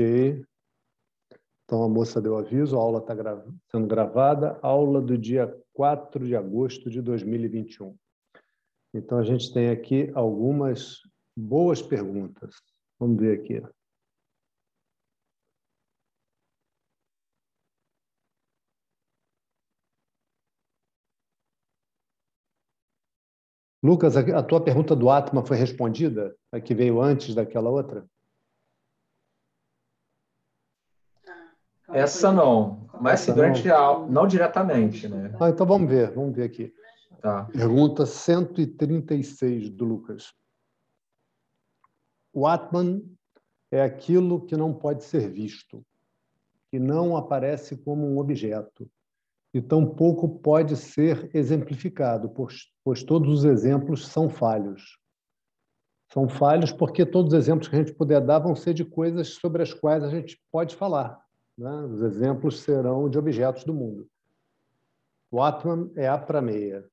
Ok. Então a moça deu aviso, a aula está gra sendo gravada, aula do dia 4 de agosto de 2021. Então a gente tem aqui algumas boas perguntas. Vamos ver aqui. Lucas, a tua pergunta do Atma foi respondida? A que veio antes daquela outra? Essa não, mas durante não. a não diretamente, né? Ah, então vamos ver, vamos ver aqui. Tá. Pergunta 136 do Lucas. O Atman é aquilo que não pode ser visto, que não aparece como um objeto, e tampouco pode ser exemplificado, pois, pois todos os exemplos são falhos. São falhos porque todos os exemplos que a gente puder dar vão ser de coisas sobre as quais a gente pode falar. Né? Os exemplos serão de objetos do mundo. O Atman é a prameia.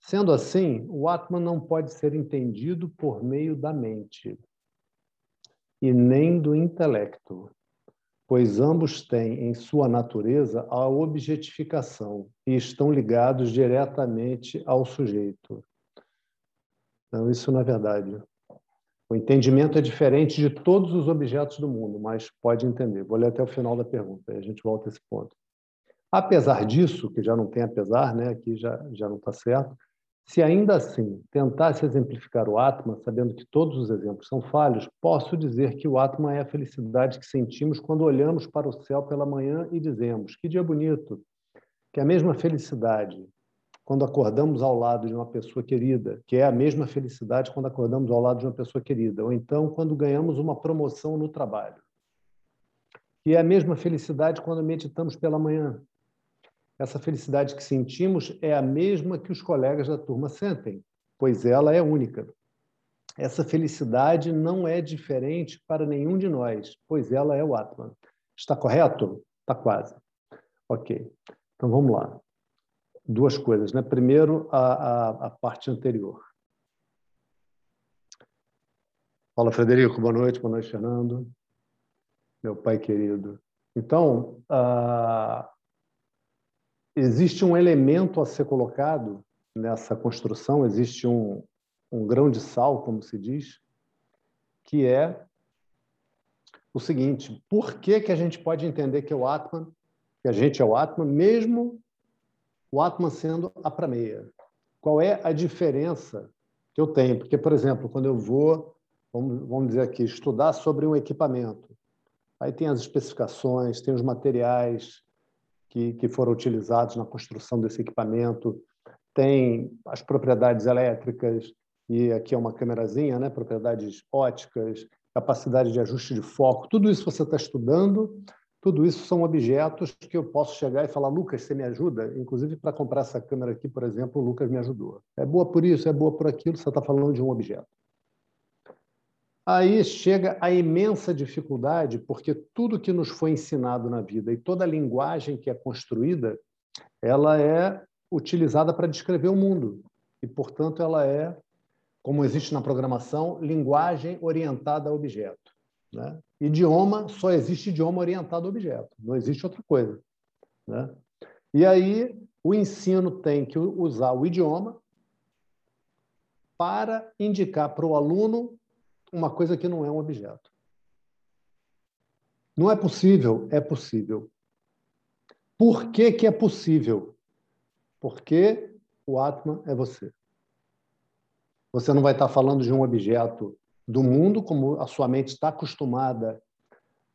Sendo assim, o Atman não pode ser entendido por meio da mente e nem do intelecto, pois ambos têm em sua natureza a objetificação e estão ligados diretamente ao sujeito. Então, isso é verdade. O entendimento é diferente de todos os objetos do mundo, mas pode entender. Vou ler até o final da pergunta, aí a gente volta a esse ponto. Apesar disso, que já não tem apesar, né? aqui já, já não está certo, se ainda assim tentasse exemplificar o Atma, sabendo que todos os exemplos são falhos, posso dizer que o Atma é a felicidade que sentimos quando olhamos para o céu pela manhã e dizemos: que dia bonito! Que a mesma felicidade quando acordamos ao lado de uma pessoa querida, que é a mesma felicidade quando acordamos ao lado de uma pessoa querida, ou então quando ganhamos uma promoção no trabalho. Que é a mesma felicidade quando meditamos pela manhã, essa felicidade que sentimos é a mesma que os colegas da turma sentem, pois ela é única. Essa felicidade não é diferente para nenhum de nós, pois ela é o Atman. Está correto? Está quase. Ok. Então vamos lá. Duas coisas. Né? Primeiro, a, a, a parte anterior. Fala, Frederico. Boa noite. Boa noite, Fernando. Meu pai querido. Então, uh, existe um elemento a ser colocado nessa construção, existe um, um grão de sal, como se diz, que é o seguinte: por que, que a gente pode entender que o Atman, que a gente é o Atman, mesmo o Atman sendo a prameia? Qual é a diferença que eu tenho? Porque, por exemplo, quando eu vou, vamos, dizer aqui, estudar sobre um equipamento, aí tem as especificações, tem os materiais, que, que foram utilizados na construção desse equipamento, tem as propriedades elétricas, e aqui é uma câmerazinha, né? propriedades óticas, capacidade de ajuste de foco, tudo isso você está estudando, tudo isso são objetos que eu posso chegar e falar, Lucas, você me ajuda? Inclusive, para comprar essa câmera aqui, por exemplo, o Lucas me ajudou. É boa por isso, é boa por aquilo, você está falando de um objeto. Aí chega a imensa dificuldade, porque tudo que nos foi ensinado na vida e toda a linguagem que é construída, ela é utilizada para descrever o mundo. E, portanto, ela é, como existe na programação, linguagem orientada a objeto. Né? Idioma, só existe idioma orientado a objeto, não existe outra coisa. Né? E aí, o ensino tem que usar o idioma para indicar para o aluno uma coisa que não é um objeto. Não é possível? É possível. Por que, que é possível? Porque o Atman é você. Você não vai estar falando de um objeto do mundo, como a sua mente está acostumada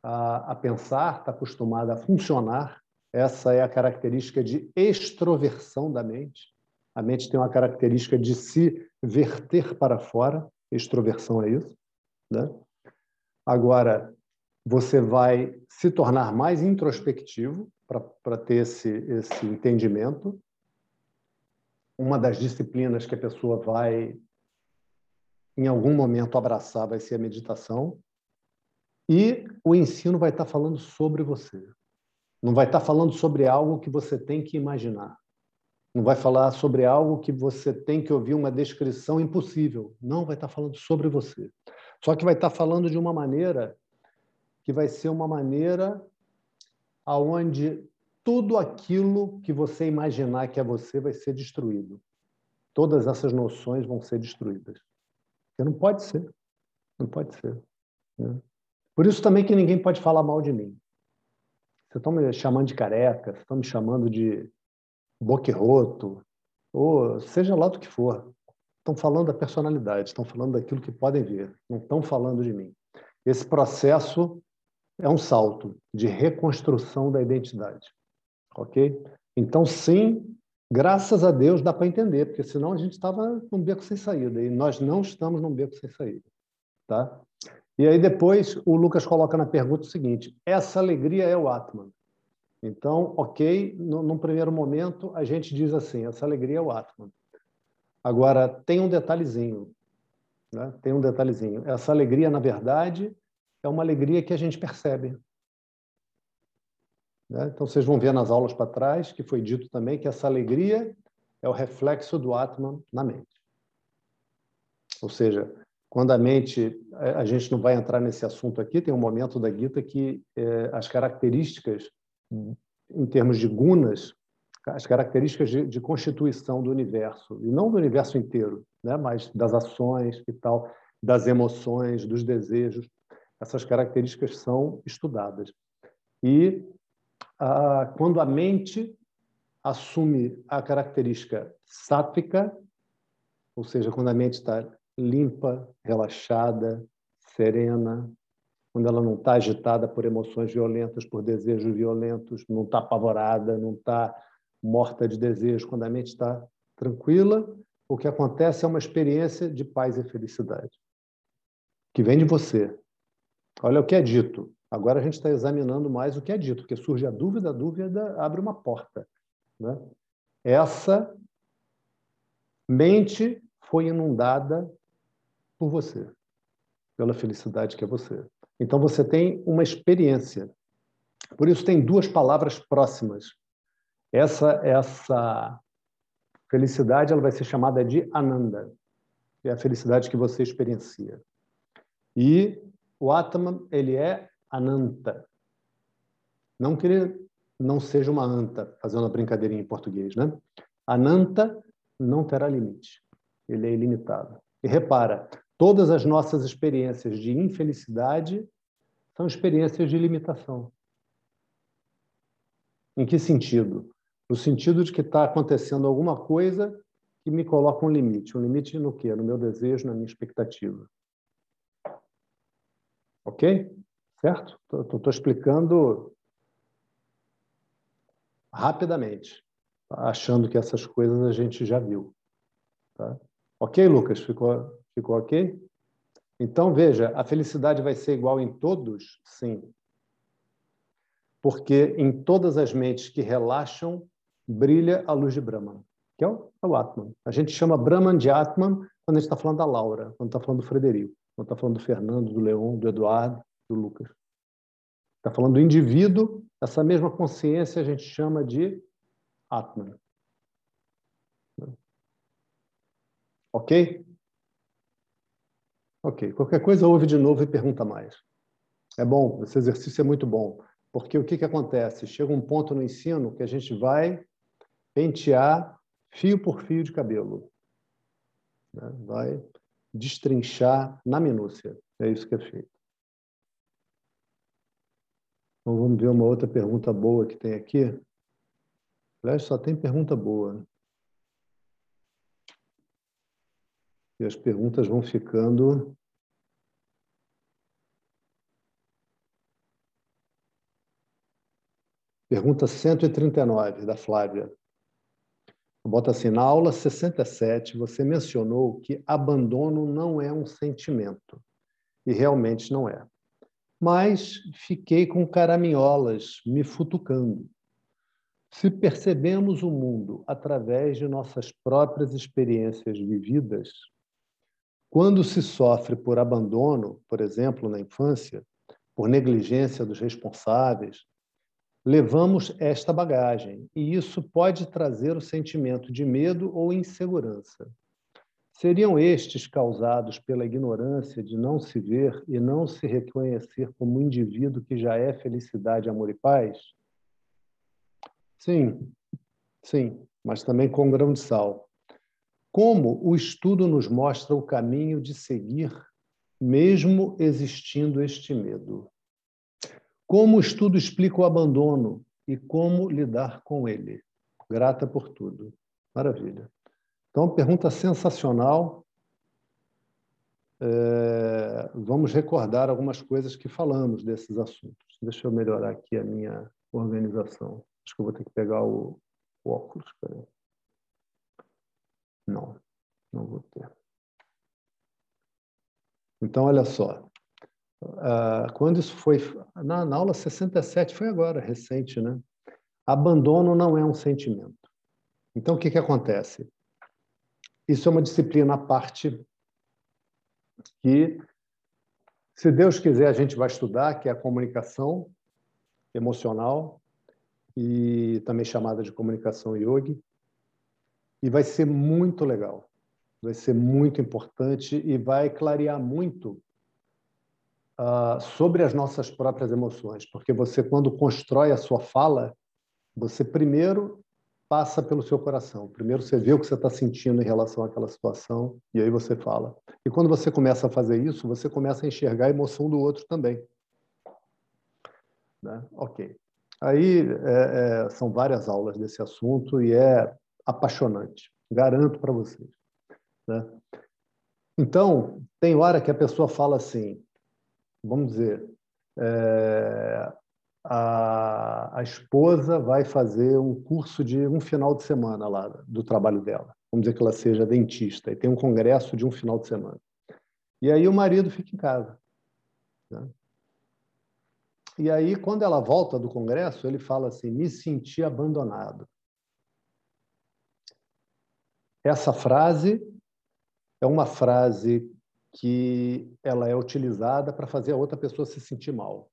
a, a pensar, está acostumada a funcionar. Essa é a característica de extroversão da mente. A mente tem uma característica de se verter para fora. Extroversão é isso. Né? Agora, você vai se tornar mais introspectivo para ter esse, esse entendimento. Uma das disciplinas que a pessoa vai, em algum momento, abraçar vai ser a meditação. E o ensino vai estar falando sobre você. Não vai estar falando sobre algo que você tem que imaginar. Não vai falar sobre algo que você tem que ouvir uma descrição impossível. Não, vai estar falando sobre você. Só que vai estar falando de uma maneira que vai ser uma maneira aonde tudo aquilo que você imaginar que é você vai ser destruído. Todas essas noções vão ser destruídas. Porque não pode ser. Não pode ser. Né? Por isso também que ninguém pode falar mal de mim. Vocês estão me chamando de careca, vocês estão me chamando de boquerroto, ou seja lá do que for. Estão falando da personalidade, estão falando daquilo que podem ver, não estão falando de mim. Esse processo é um salto de reconstrução da identidade. Ok? Então, sim, graças a Deus dá para entender, porque senão a gente estava num beco sem saída, e nós não estamos num beco sem saída. Tá? E aí depois o Lucas coloca na pergunta o seguinte: essa alegria é o Atman. Então, ok, no, num primeiro momento a gente diz assim: essa alegria é o Atman. Agora, tem um detalhezinho. Né? Tem um detalhezinho. Essa alegria, na verdade, é uma alegria que a gente percebe. Né? Então, vocês vão ver nas aulas para trás que foi dito também que essa alegria é o reflexo do Atman na mente. Ou seja, quando a mente, a gente não vai entrar nesse assunto aqui, tem um momento da Gita que é, as características, em termos de gunas, as características de, de, constituição do universo, e não do universo inteiro, né, mas das ações e tal, das emoções, dos desejos, essas características são estudadas. E quando a mente assume a característica sátrica, ou seja, quando a mente está limpa, relaxada, serena, quando ela não está agitada por emoções violentas, por desejos violentos, não está apavorada, não está morta de desejo, quando a mente está tranquila, o que acontece é uma experiência de paz e felicidade, que vem de você. Olha o que é dito. Agora a gente está examinando mais o que é dito, porque surge a dúvida, a dúvida abre uma porta. Né? Essa mente foi inundada por você, pela felicidade que é você. Então você tem uma experiência. Por isso tem duas palavras próximas. Essa essa felicidade ela vai ser chamada de ananda, que é a felicidade que você experiencia. E o Atman, ele é ananta. Não que não seja uma anta, fazendo uma brincadeirinha em português, né? Ananta não terá limite. Ele é ilimitado. E repara, todas as nossas experiências de infelicidade são experiências de limitação. Em que sentido? No sentido de que está acontecendo alguma coisa que me coloca um limite. Um limite no quê? No meu desejo, na minha expectativa. Ok? Certo? Estou explicando rapidamente, achando que essas coisas a gente já viu. Tá? Ok, Lucas? Ficou, ficou ok? Então, veja, a felicidade vai ser igual em todos? Sim. Porque em todas as mentes que relaxam, brilha a luz de Brahman, que é o, é o Atman. A gente chama Brahman de Atman quando a gente está falando da Laura, quando está falando do Frederico, quando está falando do Fernando, do Leon, do Eduardo, do Lucas. Está falando do indivíduo, essa mesma consciência a gente chama de Atman. Ok? Ok. Qualquer coisa, ouve de novo e pergunta mais. É bom, esse exercício é muito bom. Porque o que, que acontece? Chega um ponto no ensino que a gente vai pentear fio por fio de cabelo. Né? Vai destrinchar na minúcia. É isso que é feito. Então, vamos ver uma outra pergunta boa que tem aqui. Aliás, só tem pergunta boa. E as perguntas vão ficando. Pergunta 139, da Flávia. Bota assim: na aula 67, você mencionou que abandono não é um sentimento. E realmente não é mas fiquei com caraminholas me futucando. Se percebemos o mundo através de nossas próprias experiências vividas, quando se sofre por abandono, por exemplo, na infância, por negligência dos responsáveis, levamos esta bagagem e isso pode trazer o sentimento de medo ou insegurança. Seriam estes causados pela ignorância de não se ver e não se reconhecer como um indivíduo que já é felicidade, amor e paz? Sim, sim, mas também com grão de sal. Como o estudo nos mostra o caminho de seguir, mesmo existindo este medo? Como o estudo explica o abandono e como lidar com ele? Grata por tudo. Maravilha. Então, pergunta sensacional. É, vamos recordar algumas coisas que falamos desses assuntos. Deixa eu melhorar aqui a minha organização. Acho que eu vou ter que pegar o, o óculos. Peraí. Não, não vou ter. Então, olha só. Uh, quando isso foi. Na, na aula 67, foi agora, recente, né? Abandono não é um sentimento. Então, o que, que acontece? Isso é uma disciplina à parte que, se Deus quiser, a gente vai estudar, que é a comunicação emocional, e também chamada de comunicação yogi. E vai ser muito legal, vai ser muito importante e vai clarear muito uh, sobre as nossas próprias emoções, porque você, quando constrói a sua fala, você primeiro passa pelo seu coração. Primeiro você vê o que você está sentindo em relação àquela situação e aí você fala. E quando você começa a fazer isso, você começa a enxergar a emoção do outro também. Né? Ok. Aí é, é, são várias aulas desse assunto e é apaixonante, garanto para vocês. Né? Então, tem hora que a pessoa fala assim, vamos dizer, é, a, a, esposa vai fazer um curso de um final de semana lá do trabalho dela. Vamos dizer que ela seja dentista e tem um congresso de um final de semana. E aí o marido fica em casa. Né? E aí, quando ela volta do congresso, ele fala assim: me senti abandonado. Essa frase é uma frase que ela é utilizada para fazer a outra pessoa se sentir mal.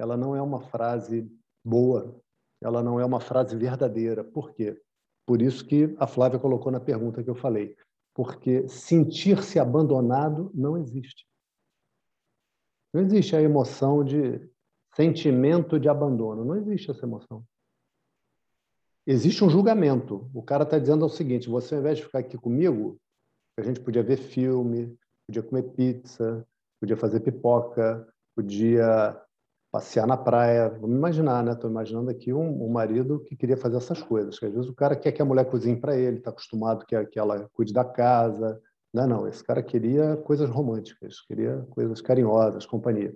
Ela não é uma frase boa, ela não é uma frase verdadeira. Por quê? Por isso que a Flávia colocou na pergunta que eu falei. Porque sentir-se abandonado não existe. Não existe a emoção de sentimento de abandono. Não existe essa emoção. Existe um julgamento. O cara está dizendo o seguinte: você, ao invés de ficar aqui comigo, a gente podia ver filme, podia comer pizza, podia fazer pipoca, podia passear na praia. Vamos imaginar, né? Estou imaginando aqui um, um, marido que queria fazer essas coisas. Que às vezes o cara quer que a mulher cozinhe para ele, está acostumado que, que ela cuide da casa, não, não, esse cara queria coisas românticas, queria coisas carinhosas, companhia.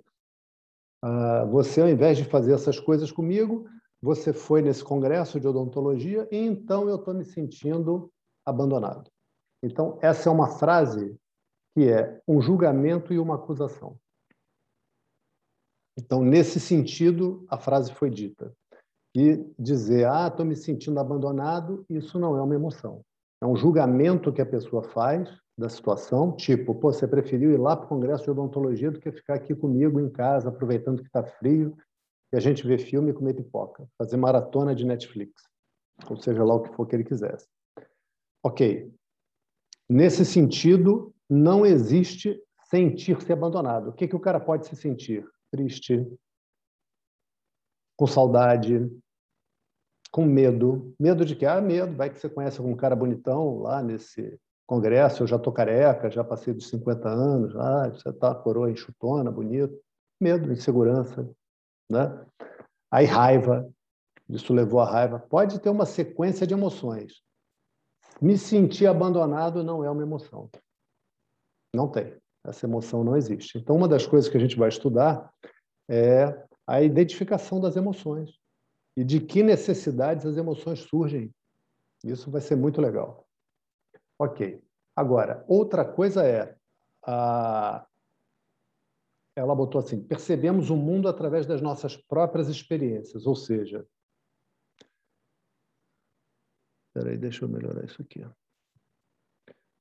Uh, você, ao invés de fazer essas coisas comigo, você foi nesse congresso de odontologia e então eu estou me sentindo abandonado. Então, essa é uma frase que é um julgamento e uma acusação. Então, nesse sentido, a frase foi dita. E dizer, ah, estou me sentindo abandonado, isso não é uma emoção. É um julgamento que a pessoa faz da situação, tipo, Pô, você preferiu ir lá para o congresso de odontologia do que ficar aqui comigo em casa, aproveitando que está frio, e a gente vê filme e comer pipoca, fazer maratona de Netflix, ou seja lá o que for que ele quisesse. Ok. Nesse sentido, não existe sentir-se abandonado. O que, que o cara pode se sentir? Triste, com saudade, com medo. Medo de quê? Ah, medo. Vai que você conhece algum cara bonitão lá nesse congresso, eu já estou careca, já passei dos 50 anos, ah, você está coroa enxutona, bonito. Medo, insegurança, né? Aí raiva, isso levou a raiva. Pode ter uma sequência de emoções. Me sentir abandonado não é uma emoção. Não tem. Essa emoção não existe. Então, uma das coisas que a gente vai estudar é a identificação das emoções e de que necessidades as emoções surgem. Isso vai ser muito legal. Ok. Agora, outra coisa é, a... ela botou assim, percebemos o mundo através das nossas próprias experiências, ou seja, Espera aí, deixa eu melhorar isso aqui.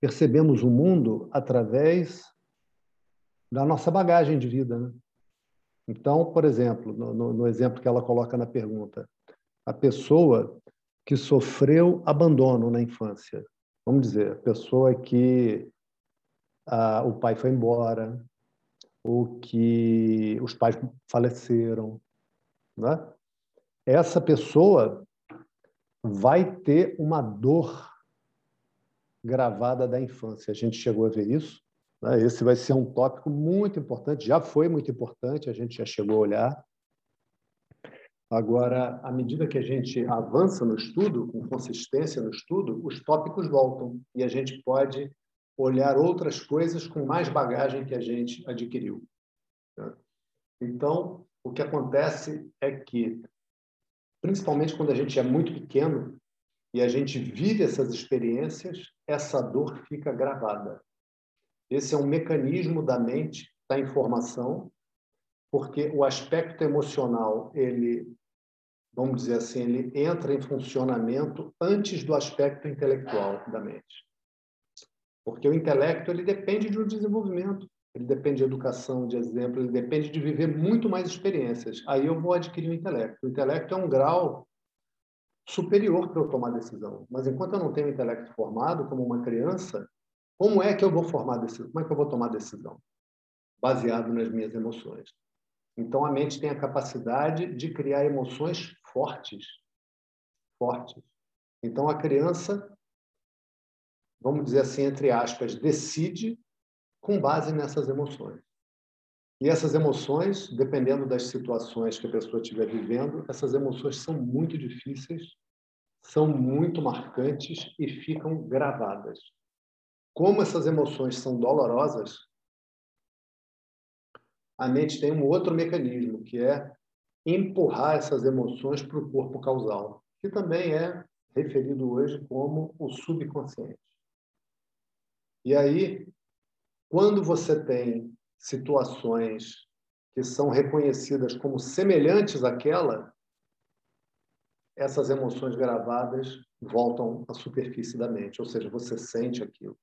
Percebemos o mundo através da nossa bagagem de vida. Né? Então, por exemplo, no, no, exemplo que ela coloca na pergunta, a pessoa que sofreu abandono na infância, vamos dizer, a pessoa que ah, o pai foi embora, ou que os pais faleceram, né? essa pessoa vai ter uma dor gravada da infância. A gente chegou a ver isso. Né? Esse vai ser um tópico muito importante, já foi muito importante, a gente já chegou a olhar. Agora, à medida que a gente avança no estudo, com consistência no estudo, os tópicos voltam e a gente pode olhar outras coisas com mais bagagem que a gente adquiriu. Então, o que acontece é que, principalmente quando a gente é muito pequeno e a gente vive essas experiências, essa dor fica gravada. Esse é um mecanismo da mente da informação, porque o aspecto emocional, ele, vamos dizer assim, ele entra em funcionamento antes do aspecto intelectual da mente. Porque o intelecto ele depende de um desenvolvimento, ele depende de educação, de exemplo, ele depende de viver muito mais experiências. Aí eu vou adquirir o intelecto. O intelecto é um grau superior para eu tomar decisão. Mas enquanto eu não tenho intelecto formado como uma criança, como é que eu vou formar decisão? Como é que eu vou tomar decisão? Baseado nas minhas emoções. Então a mente tem a capacidade de criar emoções fortes, fortes. Então a criança vamos dizer assim, entre aspas, decide com base nessas emoções. E essas emoções, dependendo das situações que a pessoa estiver vivendo, essas emoções são muito difíceis, são muito marcantes e ficam gravadas. Como essas emoções são dolorosas, a mente tem um outro mecanismo, que é empurrar essas emoções para o corpo causal, que também é referido hoje como o subconsciente. E aí, quando você tem situações que são reconhecidas como semelhantes àquela, essas emoções gravadas voltam à superfície da mente, ou seja, você sente aquilo.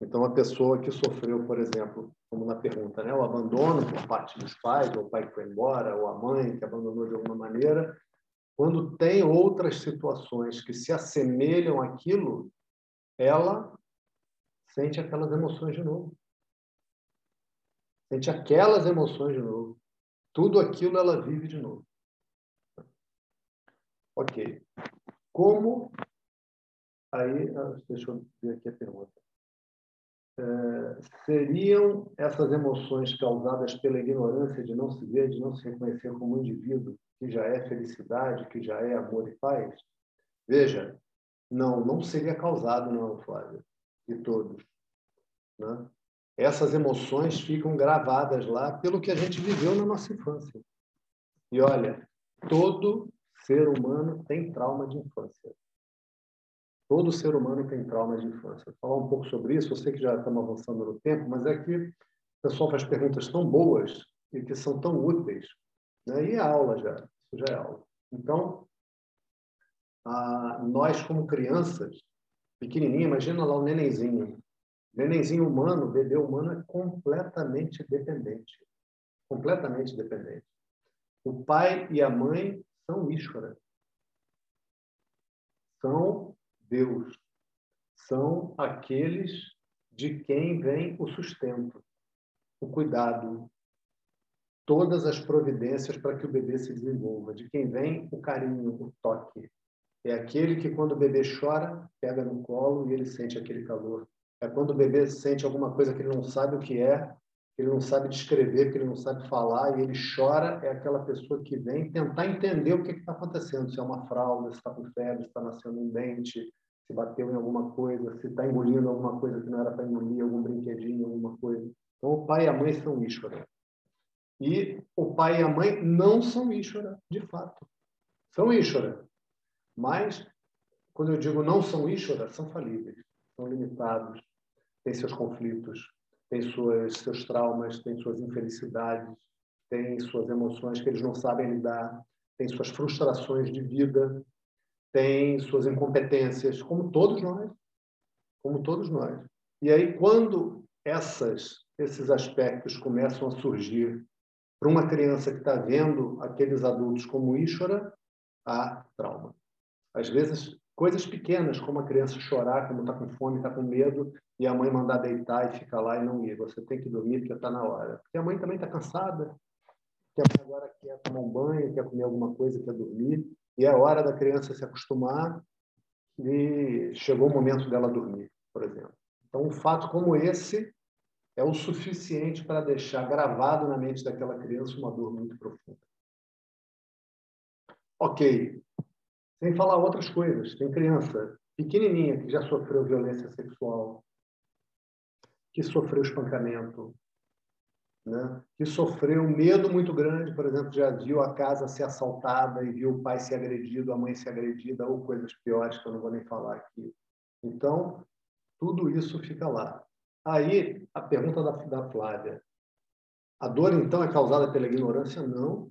Então, a pessoa que sofreu, por exemplo, como na pergunta, né, o abandono por parte dos pais, ou o pai que foi embora, ou a mãe que abandonou de alguma maneira, quando tem outras situações que se assemelham àquilo, ela sente aquelas emoções de novo. Sente aquelas emoções de novo. Tudo aquilo ela vive de novo. Ok. Como. Aí, ah, deixa eu ver aqui a pergunta. É, seriam essas emoções causadas pela ignorância de não se ver, de não se reconhecer como um indivíduo, que já é felicidade, que já é amor e paz? Veja, não, não seria causado, não, Flávio de todos. Né? Essas emoções ficam gravadas lá pelo que a gente viveu na nossa infância. E olha, todo ser humano tem trauma de infância. Todo ser humano tem trauma de infância. Vou falar um pouco sobre isso, eu sei que já estamos avançando no tempo, mas é que o pessoal faz perguntas tão boas e que são tão úteis. Né? E é aula já, isso já é aula. Então, a, nós como crianças, pequenininho, imagina lá o nenenzinho. Nenenzinho humano, bebê humano é completamente dependente. Completamente dependente. O pai e a mãe são Ishvara. São Deus. São aqueles de quem vem o sustento, o cuidado, todas as providências para que o bebê se desenvolva, de quem vem o carinho, o toque, é aquele que, quando o bebê chora, pega no colo e ele sente aquele calor. É quando o bebê sente alguma coisa que ele não sabe o que é, que ele não sabe descrever, que ele não sabe falar, e ele chora. É aquela pessoa que vem tentar entender o que está acontecendo. Se é uma fralda, se está com febre, se está nascendo um dente, se bateu em alguma coisa, se está engolindo alguma coisa que não era para engolir, algum brinquedinho, alguma coisa. Então, o pai e a mãe são Ishvara. E o pai e a mãe não são Ishvara, de fato. São Ishvara, mas, quando eu digo não são Ishvara, são falíveis, são limitados, têm seus conflitos, têm suas, seus traumas, têm suas infelicidades, têm suas emoções que eles não sabem lidar, têm suas frustrações de vida, têm suas incompetências, como todos nós. Como todos nós. E aí, quando essas, esses aspectos começam a surgir para uma criança que está vendo aqueles adultos como Ishvara, há trauma. Às vezes, Coisas pequenas, como a criança chorar, como está com fome, está com medo, e a mãe mandar deitar e ficar lá e não ir. Você tem que dormir porque está na hora. Porque a mãe também está cansada, que a mãe agora quer tomar um banho, quer comer alguma coisa, quer dormir, e é hora da criança se acostumar e chegou o momento dela dormir, por exemplo. Então, um fato como esse é o suficiente para deixar gravado na mente daquela criança uma dor muito profunda. Ok. Sem falar outras coisas. Tem criança pequenininha que já sofreu violência sexual, que sofreu espancamento, né? que sofreu medo muito grande, por exemplo, já viu a casa ser assaltada e viu o pai ser agredido, a mãe ser agredida, ou coisas piores que eu não vou nem falar aqui. Então, tudo isso fica lá. Aí, a pergunta da, da Flávia. A dor, então, é causada pela ignorância? Não.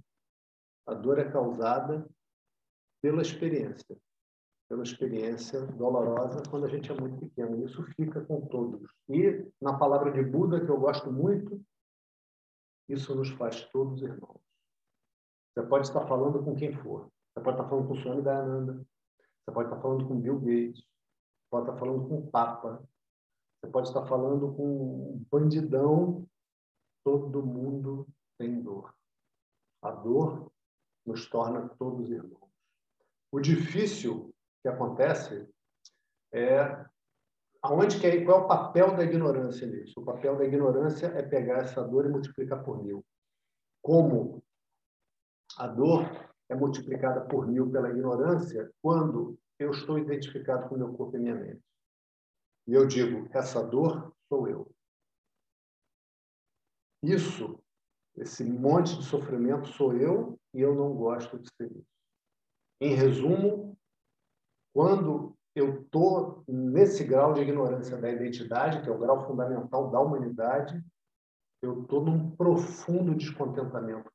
A dor é causada pela experiência. Pela experiência dolorosa quando a gente é muito pequeno. Isso fica com todos. E, na palavra de Buda, que eu gosto muito, isso nos faz todos irmãos. Você pode estar falando com quem for. Você pode estar falando com o Swami Dayananda. Você pode estar falando com Bill Gates. Pode estar falando com o Papa. Você pode estar falando com um bandidão. Todo mundo tem dor. A dor nos torna todos irmãos. O difícil que acontece é aonde que é, qual é o papel da ignorância nisso? O papel da ignorância é pegar essa dor e multiplicar por mil. Como a dor é multiplicada por mil pela ignorância quando eu estou identificado com meu corpo e minha mente. E eu digo, essa dor sou eu. Isso, esse monte de sofrimento sou eu e eu não gosto de ser isso. Em resumo, quando eu estou nesse grau de ignorância da identidade, que é o grau fundamental da humanidade, eu estou num profundo descontentamento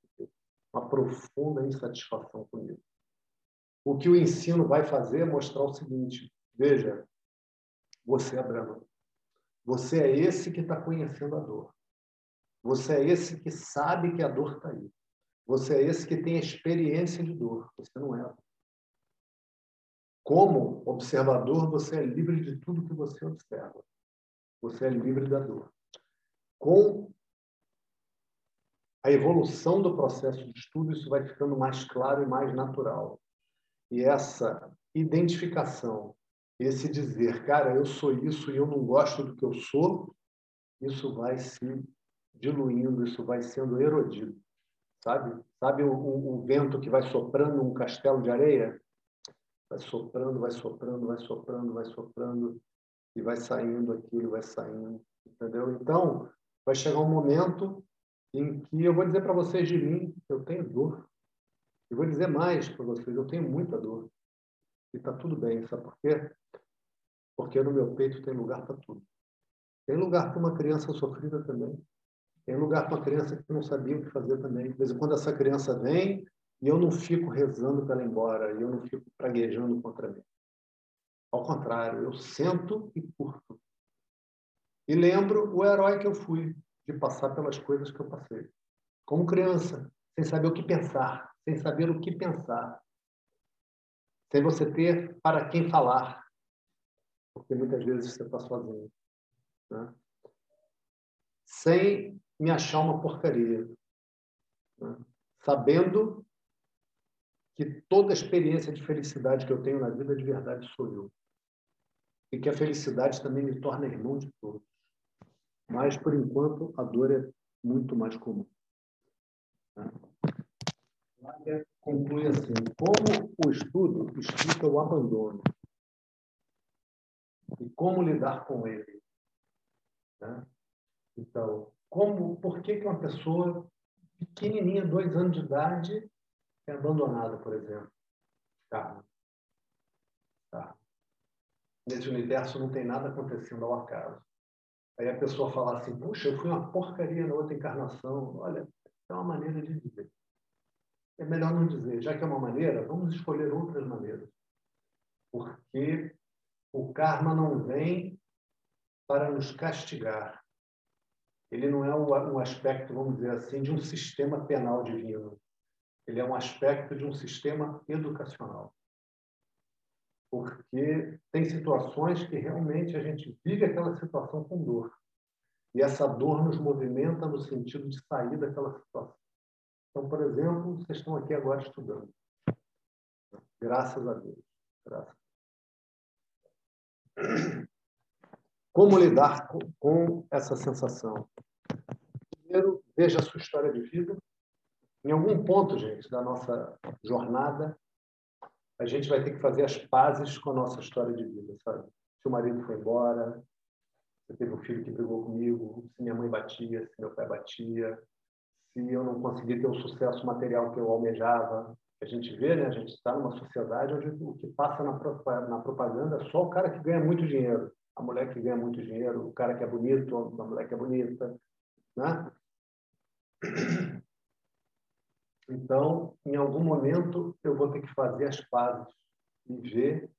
uma profunda insatisfação comigo. O que o ensino vai fazer é mostrar o seguinte: veja, você é Brahma. Você é esse que está conhecendo a dor. Você é esse que sabe que a dor está aí. Você é esse que tem experiência de dor. Você não é. Como observador, você é livre de tudo que você observa. Você é livre da dor. Com a evolução do processo de estudo, isso vai ficando mais claro e mais natural. E essa identificação esse dizer, cara, eu sou isso e eu não gosto do que eu sou, isso vai se diluindo, isso vai sendo erodido, sabe? Sabe o, o, o vento que vai soprando um castelo de areia? Vai soprando, vai soprando, vai soprando, vai soprando e vai saindo aquilo, vai saindo, entendeu? Então, vai chegar um momento em que eu vou dizer para vocês de mim, eu tenho dor. Eu vou dizer mais para vocês, eu tenho muita dor. E está tudo bem, sabe por quê? Porque no meu peito tem lugar para tudo. Tem lugar para uma criança sofrida também. Tem lugar para uma criança que não sabia o que fazer também. De vez em quando essa criança vem e eu não fico rezando para ela ir embora, e eu não fico praguejando contra mim. Ao contrário, eu sento e curto. E lembro o herói que eu fui de passar pelas coisas que eu passei. Como criança, sem saber o que pensar, sem saber o que pensar, sem você ter para quem falar, porque muitas vezes você está sozinho. Né? Sem me achar uma porcaria. Né? Sabendo que toda experiência de felicidade que eu tenho na vida de verdade sou eu. E que a felicidade também me torna irmão de todos. Mas, por enquanto, a dor é muito mais comum. Né? conclui assim: como o estudo explica o abandono e como lidar com ele. Né? Então, como, por que, que uma pessoa pequenininha, dois anos de idade, é abandonada, por exemplo? Tá. Tá. Nesse universo não tem nada acontecendo ao acaso. Aí a pessoa fala assim, puxa, eu fui uma porcaria na outra encarnação. Olha, é uma maneira de dizer. É melhor não dizer. Já que é uma maneira, vamos escolher outras maneiras. Porque o karma não vem para nos castigar. Ele não é um aspecto, vamos dizer assim, de um sistema penal divino. Ele é um aspecto de um sistema educacional. porque tem situações que realmente a gente vive aquela situação com dor. E essa dor nos movimenta no sentido de sair daquela situação. Então, por exemplo, vocês estão aqui agora estudando. Graças a Deus. Graças. Como lidar com essa sensação? Primeiro, veja a sua história de vida. Em algum ponto, gente, da nossa jornada, a gente vai ter que fazer as pazes com a nossa história de vida, sabe? Se o marido foi embora, se teve um filho que brigou comigo, se minha mãe batia, se meu pai batia, se eu não consegui ter o sucesso material que eu almejava. A gente vê, né? A gente está numa sociedade onde o que passa na, na propaganda é só o cara que ganha muito dinheiro, a mulher que ganha muito dinheiro, o cara que é bonito, a mulher que é bonita, né? Então, em algum momento, eu vou ter que fazer as pazes e ver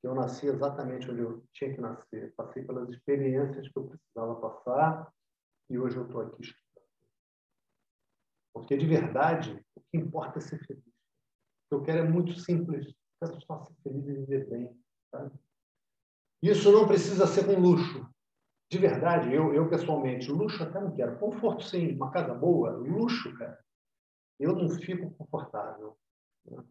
que eu nasci exatamente onde eu tinha que nascer. Passei pelas experiências que eu precisava passar e hoje eu estou aqui estudando. Porque, de verdade, o que importa é ser feliz. O que eu quero é muito simples. Eu quero só ser feliz e viver bem. Sabe? Isso não precisa ser com luxo. De verdade, eu, eu pessoalmente, luxo até não quero. Conforto, sim. Uma casa boa, luxo, cara eu não fico confortável. Né?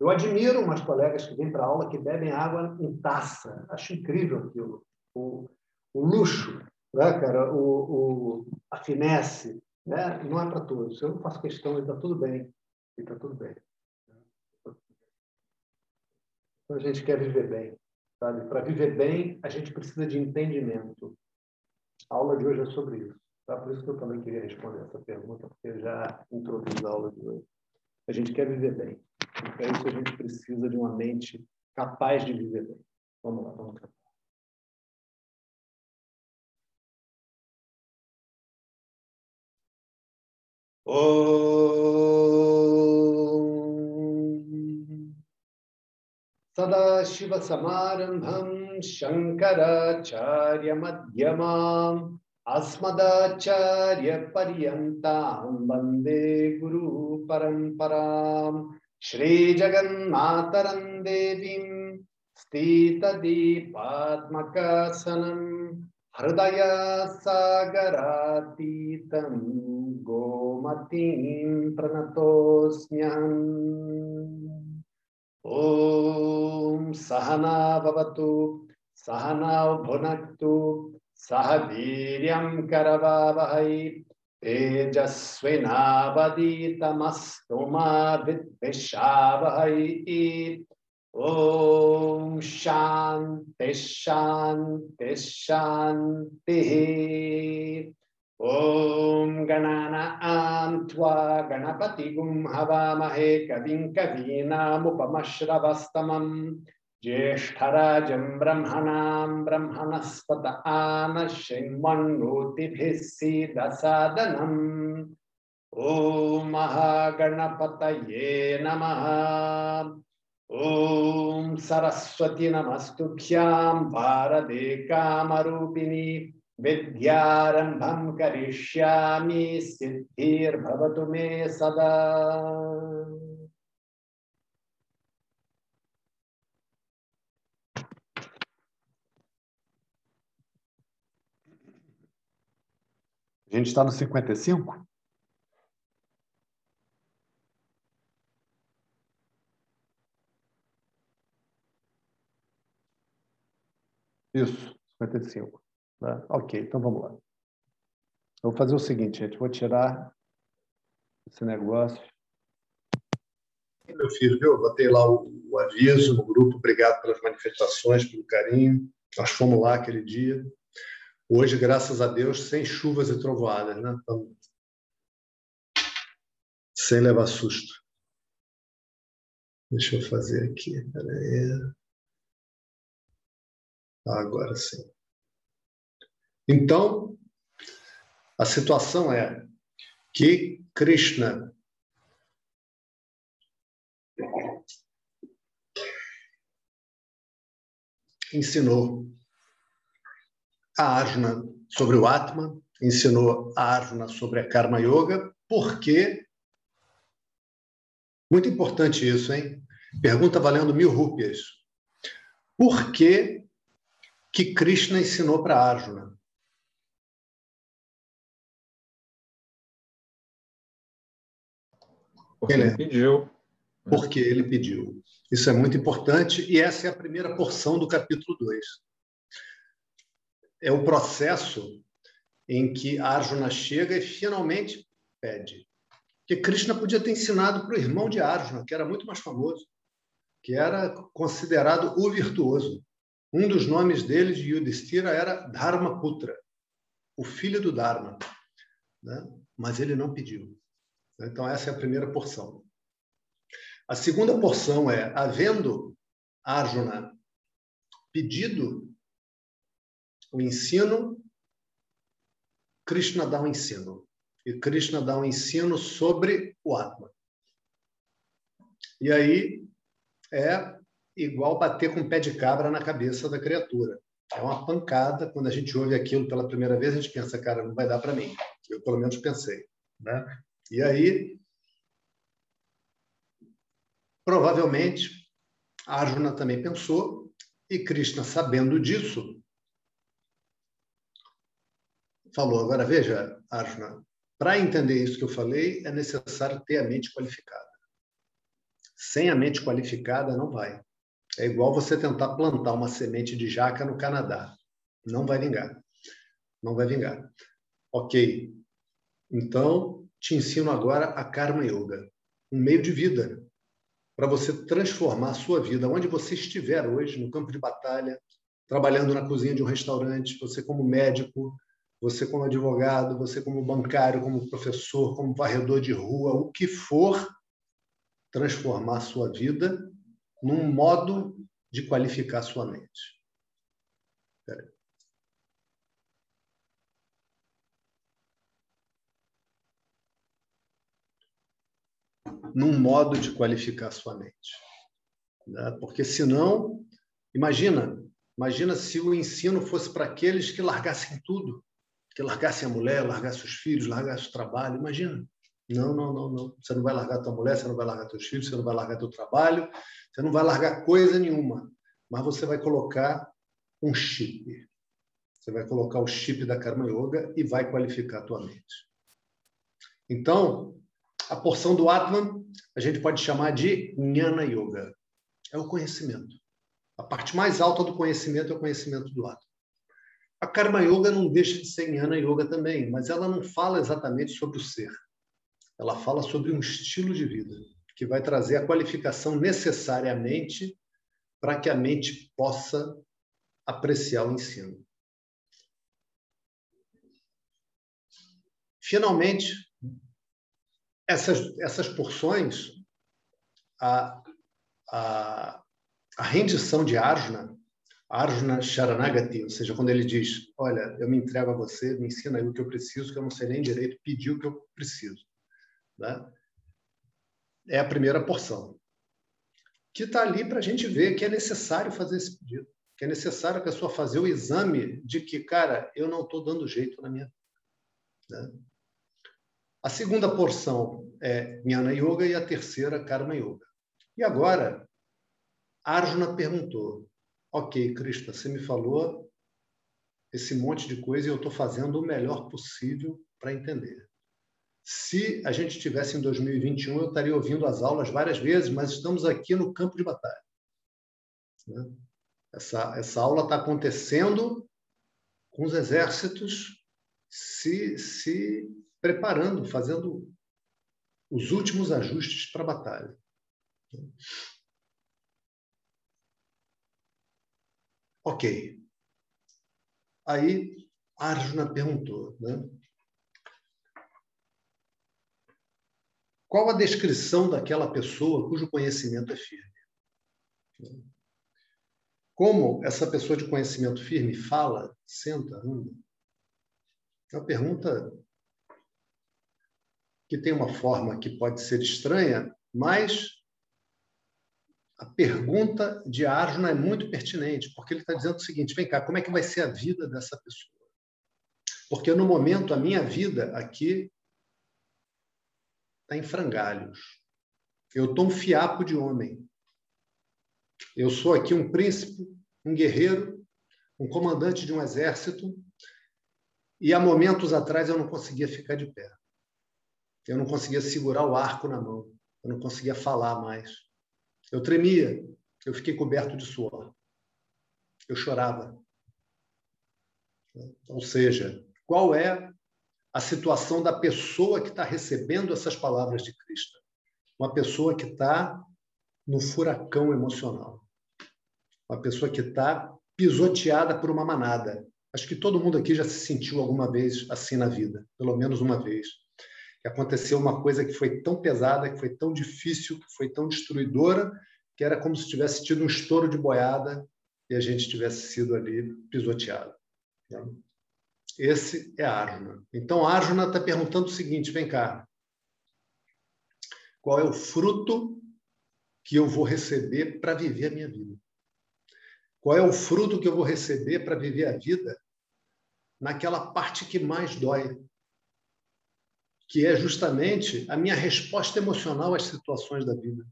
Eu admiro umas colegas que vêm para aula que bebem água em taça. Acho incrível aquilo. O, o luxo, né, cara? O, o, a finesse, né? não é para todos. Eu não faço questão, está tudo bem. Está tudo bem. Então, a gente quer viver bem. Para viver bem, a gente precisa de entendimento. A aula de hoje é sobre isso. Tá? Por isso que eu também queria responder essa pergunta, porque eu já introduzi a aula de hoje. A gente quer viver bem. E para isso a gente precisa de uma mente capaz de viver bem. Vamos lá, vamos lá. सदाशिवसमारम्भं शङ्कराचार्यमध्यमाम् अस्मदाचार्य पर्यता वंदे गुरु परंपरा श्री जगन्मातरं देवी स्थित दीपात्मक हृदय सागरातीत गोमती प्रणतोस्म्यहम ओम सहना भवतु, सहना भुनक्तु सह वीर करवावह। तेजस्विनावदीतमस्तु मिषावह ओम शांति शांति शांति ओम गणानान्वा गणपतिगुं हवामहे। कविं कवीनामुपमश्रवस्तमम्। ज्येष्ठराजं ब्रह्मणां ब्रह्मणस्पत आन शृण्वन्नोतिभिः सीदसादनम्। ॐ महागणपतये नमः। ॐ सरस्वती नमस्तुभ्यां भारते कामरूपिणी विद्यारम्भं करिष्यामि सिद्धिर्भवतु मे सदा। A gente está no 55? Isso, 55. Tá? Ok, então vamos lá. Vou fazer o seguinte, gente. Vou tirar esse negócio. Meu filho, viu? Botei lá o, o aviso no grupo. Obrigado pelas manifestações, pelo carinho. Nós fomos lá aquele dia. Hoje, graças a Deus, sem chuvas e trovoadas, né? Então, sem levar susto. Deixa eu fazer aqui, peraí. Agora sim. Então, a situação é que Krishna ensinou a Arjuna sobre o Atma, ensinou a Arjuna sobre a Karma Yoga, porque. Muito importante isso, hein? Pergunta valendo mil rúpias. Por que, que Krishna ensinou para Arjuna? Porque ele pediu. Porque ele pediu. Isso é muito importante e essa é a primeira porção do capítulo 2. É o processo em que Arjuna chega e finalmente pede. Que Krishna podia ter ensinado para o irmão de Arjuna, que era muito mais famoso, que era considerado o virtuoso. Um dos nomes dele, de Yudhishthira, era Dharmaputra, o filho do Dharma. Né? Mas ele não pediu. Então, essa é a primeira porção. A segunda porção é, havendo Arjuna pedido o ensino, Krishna dá um ensino. E Krishna dá um ensino sobre o Atma. E aí é igual bater com um pé de cabra na cabeça da criatura. É uma pancada. Quando a gente ouve aquilo pela primeira vez, a gente pensa, cara, não vai dar para mim. Eu, pelo menos, pensei. Né? E aí, provavelmente, Arjuna também pensou, e Krishna, sabendo disso, falou: agora veja, Arjuna, para entender isso que eu falei, é necessário ter a mente qualificada. Sem a mente qualificada, não vai. É igual você tentar plantar uma semente de jaca no Canadá. Não vai vingar. Não vai vingar. Ok. Então, te ensino agora a Karma Yoga, um meio de vida para você transformar a sua vida onde você estiver hoje, no campo de batalha, trabalhando na cozinha de um restaurante, você como médico, você como advogado, você como bancário, como professor, como varredor de rua, o que for, transformar sua vida num modo de qualificar sua mente. Num modo de qualificar sua mente. Né? Porque senão, imagina, imagina se o ensino fosse para aqueles que largassem tudo, que largassem a mulher, largassem os filhos, largassem o trabalho, imagina. Não, não, não, não. Você não vai largar tua mulher, você não vai largar teus filhos, você não vai largar teu trabalho, você não vai largar coisa nenhuma. Mas você vai colocar um chip. Você vai colocar o chip da Karma Yoga e vai qualificar a tua mente. Então, a porção do Atman a gente pode chamar de Jnana Yoga. É o conhecimento. A parte mais alta do conhecimento é o conhecimento do Atman. A Karma Yoga não deixa de ser Jnana Yoga também, mas ela não fala exatamente sobre o ser. Ela fala sobre um estilo de vida que vai trazer a qualificação necessariamente para que a mente possa apreciar o ensino. Finalmente, essas, essas porções, a, a, a rendição de Arjuna, Arjuna Sharanagati, ou seja, quando ele diz, olha, eu me entrego a você, me ensina aí o que eu preciso, que eu não sei nem direito, pedir o que eu preciso. Né? É a primeira porção. Que está ali para a gente ver que é necessário fazer esse pedido, que é necessário a pessoa fazer o exame de que, cara, eu não estou dando jeito na minha vida. Né? A segunda porção é Jnana Yoga e a terceira Karma Yoga. E agora, Arjuna perguntou: Ok, Krishna, você me falou esse monte de coisa e eu estou fazendo o melhor possível para entender. Se a gente estivesse em 2021, eu estaria ouvindo as aulas várias vezes, mas estamos aqui no campo de batalha. Né? Essa, essa aula está acontecendo com os exércitos se, se preparando, fazendo os últimos ajustes para a batalha. Ok. Aí Arjuna perguntou, né? Qual a descrição daquela pessoa cujo conhecimento é firme? Como essa pessoa de conhecimento firme fala, senta, anda? É uma pergunta que tem uma forma que pode ser estranha, mas a pergunta de Arjuna é muito pertinente, porque ele está dizendo o seguinte: vem cá, como é que vai ser a vida dessa pessoa? Porque no momento a minha vida aqui está em frangalhos. Eu estou um fiapo de homem. Eu sou aqui um príncipe um guerreiro, um comandante de um exército, e há momentos atrás eu não conseguia ficar de pé. Eu não conseguia segurar o arco na mão. Eu não conseguia falar mais. Eu tremia. Eu fiquei coberto de suor. Eu chorava. Ou seja, qual é a situação da pessoa que está recebendo essas palavras de Cristo? Uma pessoa que está no furacão emocional. Uma pessoa que está pisoteada por uma manada. Acho que todo mundo aqui já se sentiu alguma vez assim na vida, pelo menos uma vez. Que aconteceu uma coisa que foi tão pesada, que foi tão difícil, que foi tão destruidora, que era como se tivesse tido um estouro de boiada e a gente tivesse sido ali pisoteado. Né? Esse é Arjuna. Então, Arjuna está perguntando o seguinte: vem cá. Qual é o fruto que eu vou receber para viver a minha vida? Qual é o fruto que eu vou receber para viver a vida naquela parte que mais dói? Que é justamente a minha resposta emocional às situações da vida.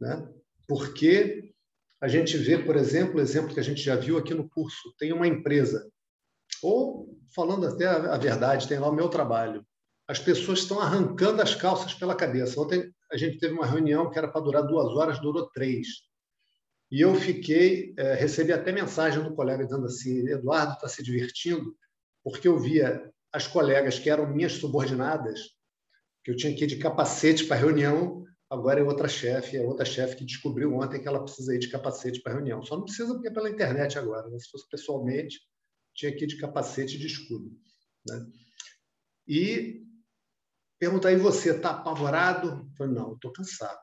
Né? Porque a gente vê, por exemplo, o exemplo que a gente já viu aqui no curso: tem uma empresa ou, falando até a verdade, tem lá o meu trabalho. As pessoas estão arrancando as calças pela cabeça. Ontem a gente teve uma reunião que era para durar duas horas, durou três. E eu fiquei, é, recebi até mensagem do colega dizendo assim: Eduardo está se divertindo, porque eu via as colegas que eram minhas subordinadas, que eu tinha que ir de capacete para a reunião, agora é outra chefe, é outra chefe que descobriu ontem que ela precisa ir de capacete para a reunião. Só não precisa porque é pela internet agora, né? se fosse pessoalmente, tinha que ir de capacete e de escudo. Né? E perguntar aí você, está apavorado? Eu falei, não, estou cansado.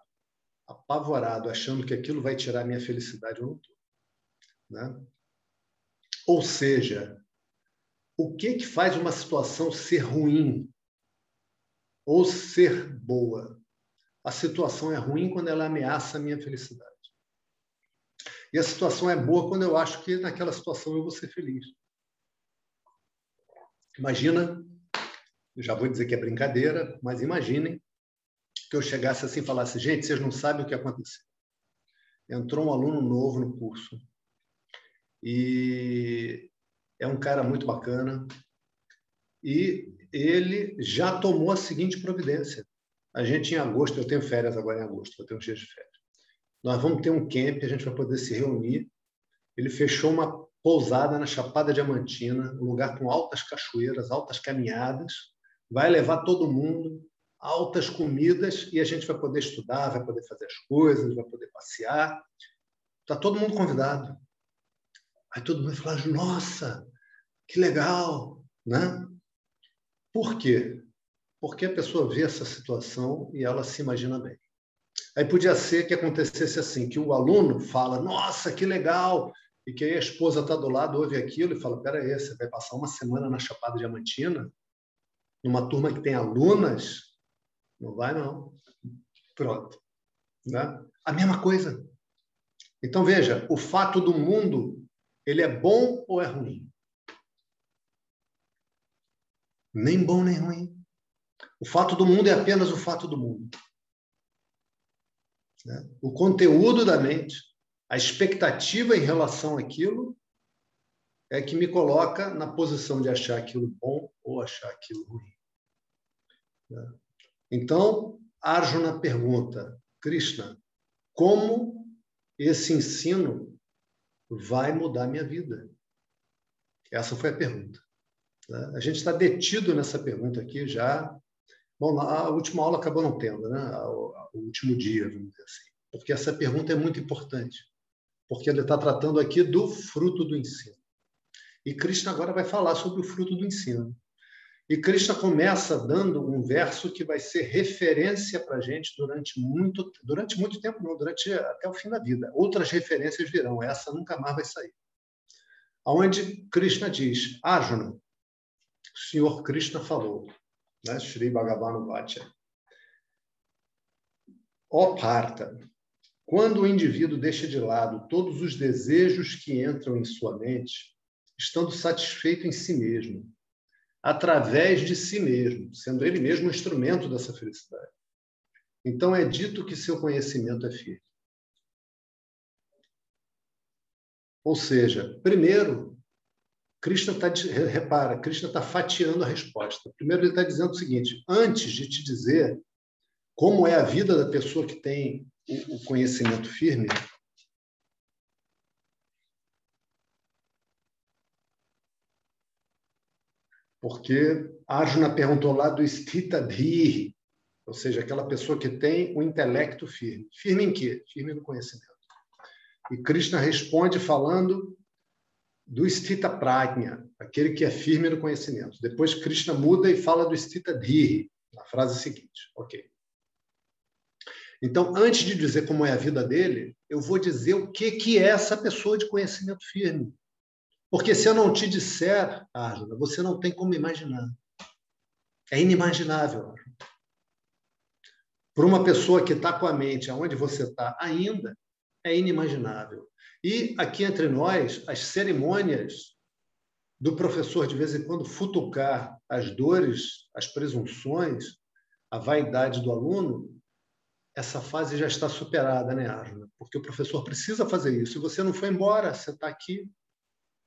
Apavorado, achando que aquilo vai tirar minha felicidade, eu não estou. Né? Ou seja, o que, que faz uma situação ser ruim ou ser boa? A situação é ruim quando ela ameaça a minha felicidade. E a situação é boa quando eu acho que naquela situação eu vou ser feliz. Imagina, já vou dizer que é brincadeira, mas imaginem que eu chegasse assim e falasse: gente, vocês não sabem o que aconteceu. Entrou um aluno novo no curso e é um cara muito bacana e ele já tomou a seguinte providência. A gente em agosto, eu tenho férias agora em agosto, vou ter uns dias de férias. Nós vamos ter um camp, a gente vai poder se reunir. Ele fechou uma pousada na Chapada Diamantina, um lugar com altas cachoeiras, altas caminhadas, vai levar todo mundo, altas comidas e a gente vai poder estudar, vai poder fazer as coisas, vai poder passear. Está todo mundo convidado. Aí todo mundo fala: nossa, que legal, né? Por quê? Porque a pessoa vê essa situação e ela se imagina bem. Aí podia ser que acontecesse assim, que o aluno fala: "Nossa, que legal! e que aí a esposa está do lado, ouve aquilo e fala: peraí, você vai passar uma semana na Chapada Diamantina, numa turma que tem alunas? Não vai, não. Pronto. Né? A mesma coisa. Então, veja, o fato do mundo, ele é bom ou é ruim? Nem bom nem ruim. O fato do mundo é apenas o fato do mundo. Né? O conteúdo da mente a expectativa em relação àquilo é que me coloca na posição de achar aquilo bom ou achar aquilo ruim. Né? Então, Arjuna pergunta, Krishna, como esse ensino vai mudar minha vida? Essa foi a pergunta. Né? A gente está detido nessa pergunta aqui já. Bom, a última aula acabou não tendo, né? O último dia, vamos dizer assim. Porque essa pergunta é muito importante porque ele está tratando aqui do fruto do ensino. E Krishna agora vai falar sobre o fruto do ensino. E Krishna começa dando um verso que vai ser referência para a gente durante muito, durante muito tempo, não, durante até o fim da vida. Outras referências virão, essa nunca mais vai sair. Onde Krishna diz, Arjuna, o Senhor Krishna falou, né? Shri Bhagavan Vajja, ó Parta, quando o indivíduo deixa de lado todos os desejos que entram em sua mente, estando satisfeito em si mesmo, através de si mesmo, sendo ele mesmo o instrumento dessa felicidade. Então é dito que seu conhecimento é firme. Ou seja, primeiro, Krishna está, repara, Krishna está fatiando a resposta. Primeiro, ele está dizendo o seguinte: antes de te dizer como é a vida da pessoa que tem o conhecimento firme, porque Arjuna perguntou lá do Stitadhi, ou seja, aquela pessoa que tem o intelecto firme. Firme em quê? Firme no conhecimento. E Krishna responde falando do Stita Prajna, aquele que é firme no conhecimento. Depois Krishna muda e fala do Stita Dhihi, na frase seguinte. Ok. Então, antes de dizer como é a vida dele, eu vou dizer o que, que é essa pessoa de conhecimento firme. Porque se eu não te disser, Árjuna, você não tem como imaginar. É inimaginável. Para uma pessoa que está com a mente aonde você está ainda, é inimaginável. E aqui entre nós, as cerimônias do professor de vez em quando futucar as dores, as presunções, a vaidade do aluno, essa fase já está superada, né, Arjuna? Porque o professor precisa fazer isso. Se você não foi embora, você está aqui.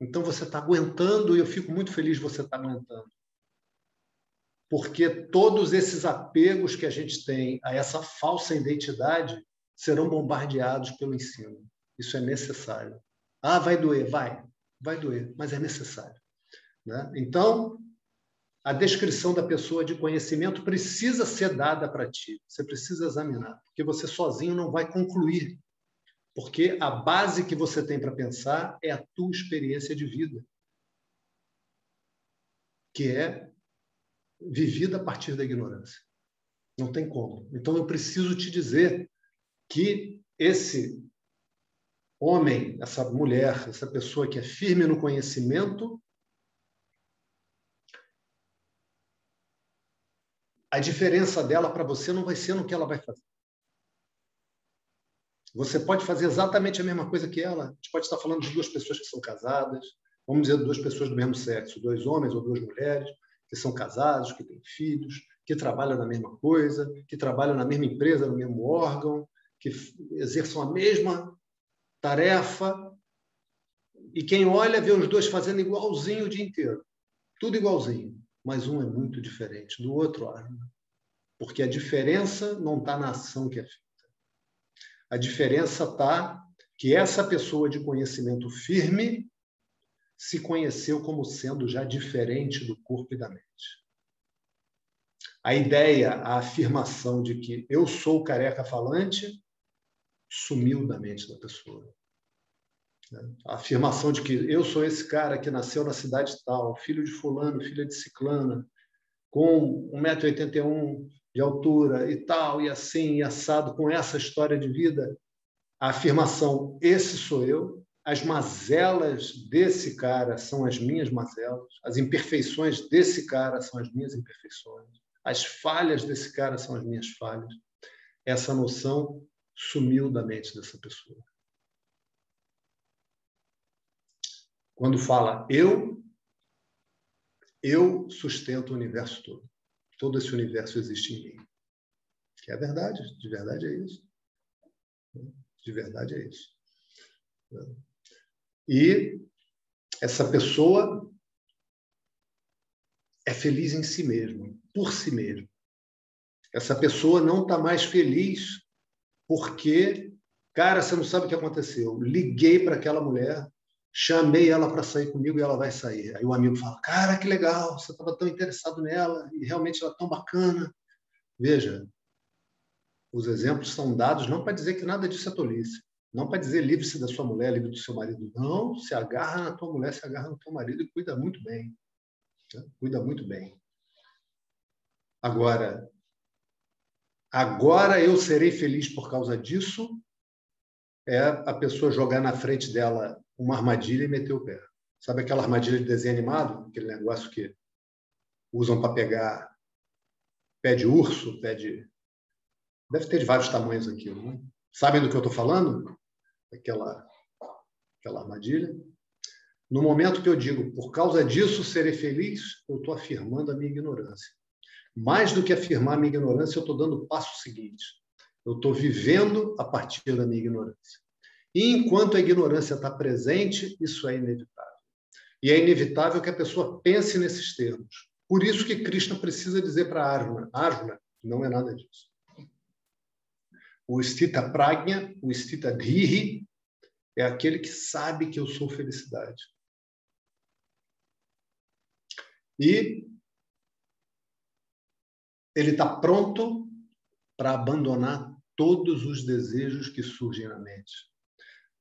Então você está aguentando e eu fico muito feliz você estar tá aguentando. Porque todos esses apegos que a gente tem a essa falsa identidade serão bombardeados pelo ensino. Isso é necessário. Ah, vai doer, vai, vai doer, mas é necessário. Né? Então, a descrição da pessoa de conhecimento precisa ser dada para ti. Você precisa examinar, porque você sozinho não vai concluir. Porque a base que você tem para pensar é a tua experiência de vida, que é vivida a partir da ignorância. Não tem como. Então eu preciso te dizer que esse homem, essa mulher, essa pessoa que é firme no conhecimento, a diferença dela para você não vai ser no que ela vai fazer. Você pode fazer exatamente a mesma coisa que ela. A gente pode estar falando de duas pessoas que são casadas, vamos dizer duas pessoas do mesmo sexo, dois homens ou duas mulheres que são casados, que têm filhos, que trabalham na mesma coisa, que trabalham na mesma empresa, no mesmo órgão, que exerçam a mesma tarefa. E quem olha vê os dois fazendo igualzinho o dia inteiro. Tudo igualzinho. Mas um é muito diferente do outro, porque a diferença não está na ação que é feita. A diferença está que essa pessoa de conhecimento firme se conheceu como sendo já diferente do corpo e da mente. A ideia, a afirmação de que eu sou careca falante sumiu da mente da pessoa. A afirmação de que eu sou esse cara que nasceu na cidade tal, filho de fulano, filha de ciclana, com 1,81m de altura e tal, e assim, e assado, com essa história de vida, a afirmação esse sou eu, as mazelas desse cara são as minhas mazelas, as imperfeições desse cara são as minhas imperfeições, as falhas desse cara são as minhas falhas. Essa noção sumiu da mente dessa pessoa. Quando fala eu, eu sustento o universo todo. Todo esse universo existe em mim. Que é verdade, de verdade é isso. De verdade é isso. E essa pessoa é feliz em si mesma, por si mesma. Essa pessoa não está mais feliz porque, cara, você não sabe o que aconteceu. Liguei para aquela mulher, chamei ela para sair comigo e ela vai sair. Aí o amigo fala: Cara, que legal, você estava tão interessado nela e realmente ela é tão bacana. Veja, os exemplos são dados não para dizer que nada disso é tolice, não para dizer livre-se da sua mulher, livre do seu marido. Não, se agarra na tua mulher, se agarra no teu marido e cuida muito bem. Né? Cuida muito bem. Agora, agora eu serei feliz por causa disso, é a pessoa jogar na frente dela uma armadilha e meter o pé. Sabe aquela armadilha de desenho animado? Aquele negócio que usam para pegar pé de urso, pé de. Deve ter de vários tamanhos aquilo, né? Sabem do que eu estou falando? Aquela, aquela armadilha. No momento que eu digo, por causa disso serei feliz, eu estou afirmando a minha ignorância. Mais do que afirmar minha ignorância, eu estou dando o passo seguinte. Eu estou vivendo a partir da minha ignorância. E enquanto a ignorância está presente, isso é inevitável. E é inevitável que a pessoa pense nesses termos. Por isso que Krishna precisa dizer para Arjuna, Arjuna, não é nada disso. O Stita Pragna, o Stita Dhihi, é aquele que sabe que eu sou felicidade. E ele está pronto para abandonar todos os desejos que surgem na mente.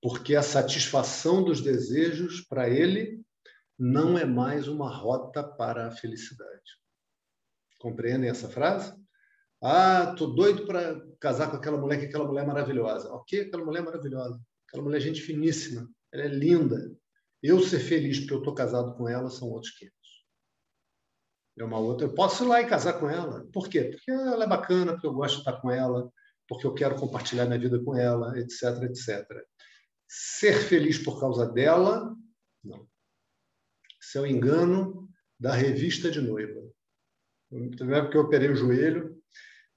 Porque a satisfação dos desejos, para ele, não é mais uma rota para a felicidade. Compreendem essa frase? Ah, tô doido para casar com aquela mulher, que aquela mulher é maravilhosa. Ok, aquela mulher é maravilhosa. Aquela mulher é gente finíssima. Ela é linda. Eu ser feliz porque eu estou casado com ela são outros 500. É uma outra. Eu posso ir lá e casar com ela. Por quê? Porque ela é bacana, porque eu gosto de estar com ela, porque eu quero compartilhar minha vida com ela, etc, etc. Ser feliz por causa dela, não. Isso é o engano da revista de noiva. Na época que eu operei o joelho,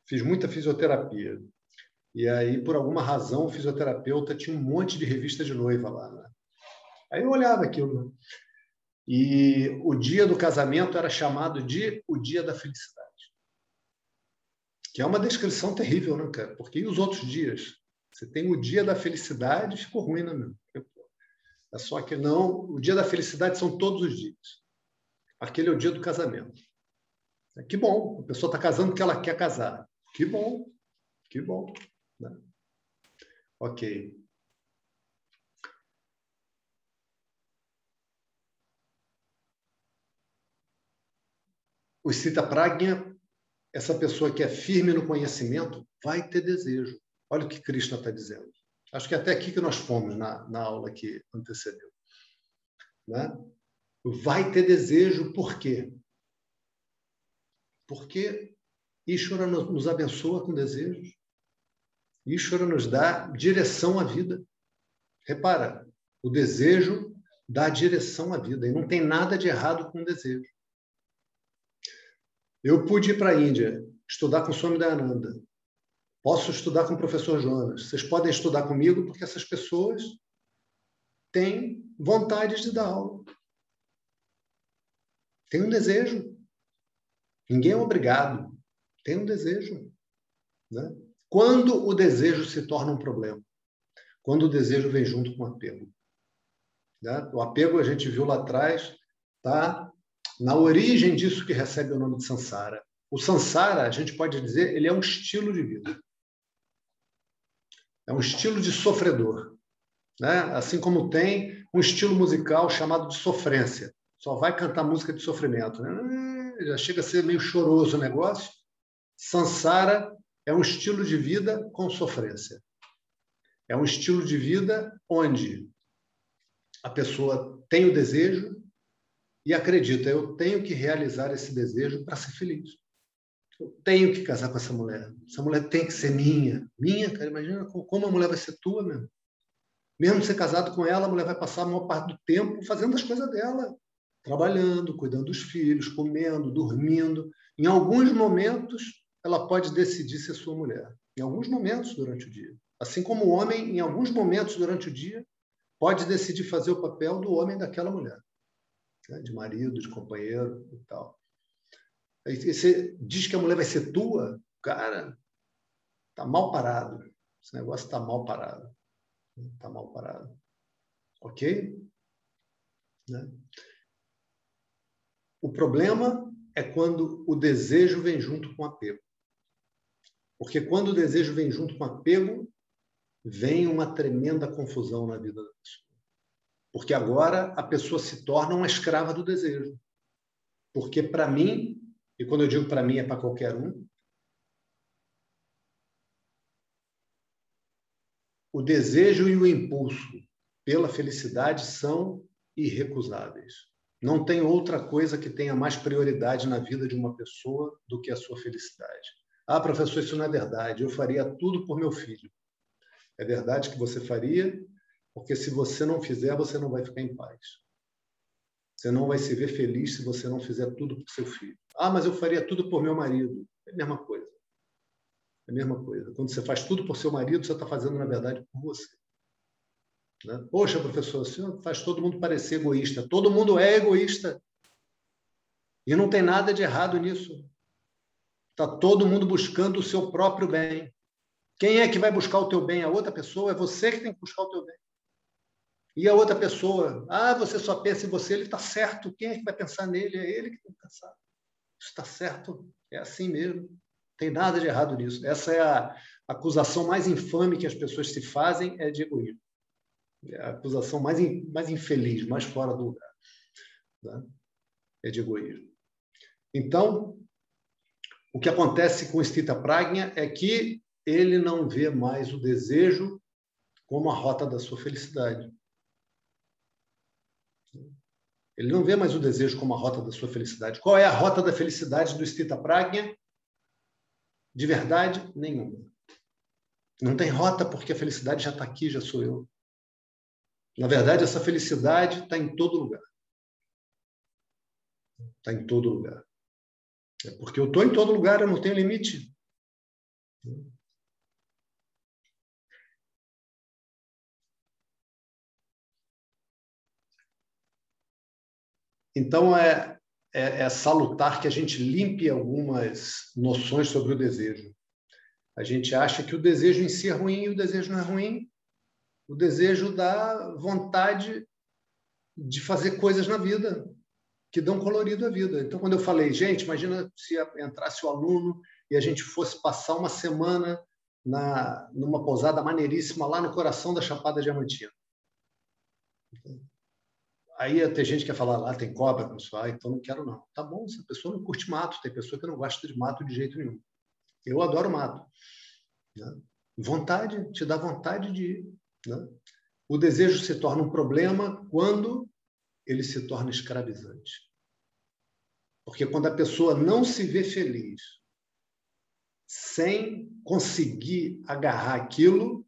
fiz muita fisioterapia. E aí, por alguma razão, o fisioterapeuta tinha um monte de revista de noiva lá. Né? Aí eu olhava aquilo. E o dia do casamento era chamado de o dia da felicidade. Que é uma descrição terrível, né, cara? Porque e os outros dias? Você tem o dia da felicidade, ficou ruim, né, meu? É só que não, o dia da felicidade são todos os dias. Aquele é o dia do casamento. É, que bom, a pessoa está casando porque ela quer casar. Que bom, que bom. Né? Ok. O Cita Pragna, essa pessoa que é firme no conhecimento, vai ter desejo. Olha o que Krishna está dizendo. Acho que é até aqui que nós fomos na, na aula que antecedeu. Né? Vai ter desejo, por quê? Porque Ishvara nos abençoa com desejos. Ishvara nos dá direção à vida. Repara, o desejo dá direção à vida. E não tem nada de errado com o desejo. Eu pude ir para a Índia estudar com Swami Dayananda. Posso estudar com o professor Jonas. Vocês podem estudar comigo porque essas pessoas têm vontade de dar aula. Tem um desejo. Ninguém é obrigado. Tem um desejo. Né? Quando o desejo se torna um problema? Quando o desejo vem junto com o apego. Né? O apego, a gente viu lá atrás, está na origem disso que recebe o nome de Sansara. O Sansara, a gente pode dizer, ele é um estilo de vida. É um estilo de sofredor. Né? Assim como tem um estilo musical chamado de sofrência. Só vai cantar música de sofrimento. Né? Já chega a ser meio choroso o negócio. Sansara é um estilo de vida com sofrência. É um estilo de vida onde a pessoa tem o desejo e acredita, eu tenho que realizar esse desejo para ser feliz. Eu tenho que casar com essa mulher. Essa mulher tem que ser minha. Minha, cara, imagina como a mulher vai ser tua mesmo. Mesmo ser casado com ela, a mulher vai passar a maior parte do tempo fazendo as coisas dela. Trabalhando, cuidando dos filhos, comendo, dormindo. Em alguns momentos, ela pode decidir ser sua mulher. Em alguns momentos durante o dia. Assim como o homem, em alguns momentos durante o dia, pode decidir fazer o papel do homem daquela mulher. Né? De marido, de companheiro e tal. Aí você diz que a mulher vai ser tua, cara, tá mal parado. Esse negócio está mal parado. Está mal parado. Ok? Né? O problema é quando o desejo vem junto com o apego. Porque quando o desejo vem junto com o apego, vem uma tremenda confusão na vida da pessoa. Porque agora a pessoa se torna uma escrava do desejo. Porque, para mim, e quando eu digo para mim, é para qualquer um. O desejo e o impulso pela felicidade são irrecusáveis. Não tem outra coisa que tenha mais prioridade na vida de uma pessoa do que a sua felicidade. Ah, professor, isso não é verdade. Eu faria tudo por meu filho. É verdade que você faria, porque se você não fizer, você não vai ficar em paz. Você não vai se ver feliz se você não fizer tudo por seu filho. Ah, mas eu faria tudo por meu marido. É a mesma coisa. É a mesma coisa. Quando você faz tudo por seu marido, você está fazendo, na verdade, por você. Né? Poxa, professor, o senhor faz todo mundo parecer egoísta. Todo mundo é egoísta. E não tem nada de errado nisso. Está todo mundo buscando o seu próprio bem. Quem é que vai buscar o teu bem? A outra pessoa? É você que tem que buscar o teu bem. E a outra pessoa? Ah, você só pensa em você, ele está certo. Quem é que vai pensar nele? É ele que tem que pensar. Isso está certo. É assim mesmo. Tem nada de errado nisso. Essa é a acusação mais infame que as pessoas se fazem, é de egoísmo. É a acusação mais, in, mais infeliz, mais fora do lugar. Tá? É de egoísmo. Então, o que acontece com o Stita Pragna é que ele não vê mais o desejo como a rota da sua felicidade. Ele não vê mais o desejo como a rota da sua felicidade. Qual é a rota da felicidade do Stita Pragna? De verdade, nenhuma. Não tem rota porque a felicidade já está aqui, já sou eu. Na verdade, essa felicidade está em todo lugar. Está em todo lugar. É porque eu estou em todo lugar, eu não tenho limite. Então, é, é, é, salutar que a gente limpe algumas noções sobre o desejo. A gente acha que o desejo em si é ruim e o desejo não é ruim. O desejo dá vontade de fazer coisas na vida que dão colorido à vida. Então, quando eu falei, gente, imagina se entrasse o aluno e a gente fosse passar uma semana na numa pousada maneiríssima lá no coração da Chapada Diamantina. Aí ter gente que ia falar, lá tem cobra, ah, então não quero não. Tá bom, essa pessoa não curte mato, tem pessoa que não gosta de mato de jeito nenhum. Eu adoro mato. Né? Vontade, te dá vontade de ir. Né? O desejo se torna um problema quando ele se torna escravizante. Porque quando a pessoa não se vê feliz sem conseguir agarrar aquilo,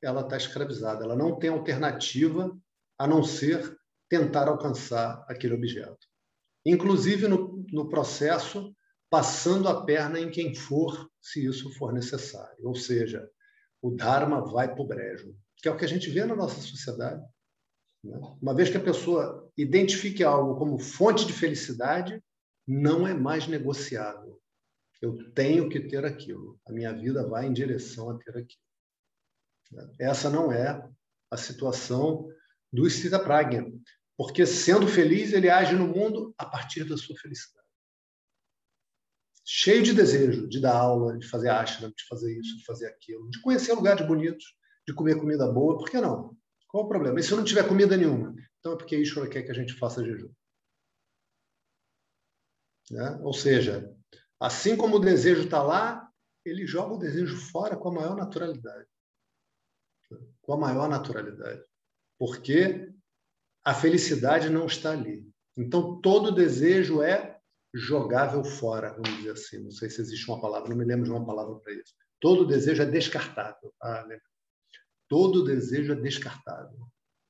ela está escravizada. Ela não tem alternativa a não ser tentar alcançar aquele objeto. Inclusive no, no processo, passando a perna em quem for, se isso for necessário. Ou seja, o Dharma vai para o brejo, que é o que a gente vê na nossa sociedade. Né? Uma vez que a pessoa identifique algo como fonte de felicidade, não é mais negociável. Eu tenho que ter aquilo. A minha vida vai em direção a ter aquilo. Essa não é a situação do Sita Pragna, porque sendo feliz, ele age no mundo a partir da sua felicidade. Cheio de desejo de dar aula, de fazer ashram, de fazer isso, de fazer aquilo, de conhecer lugares bonitos, de comer comida boa, por que não? Qual o problema? E se não tiver comida nenhuma? Então é porque Ishvara quer que a gente faça jejum. Né? Ou seja, assim como o desejo está lá, ele joga o desejo fora com a maior naturalidade. Com a maior naturalidade. Porque a felicidade não está ali. Então, todo desejo é jogável fora, vamos dizer assim. Não sei se existe uma palavra, não me lembro de uma palavra para isso. Todo desejo é descartável. Ah, Todo desejo é descartável.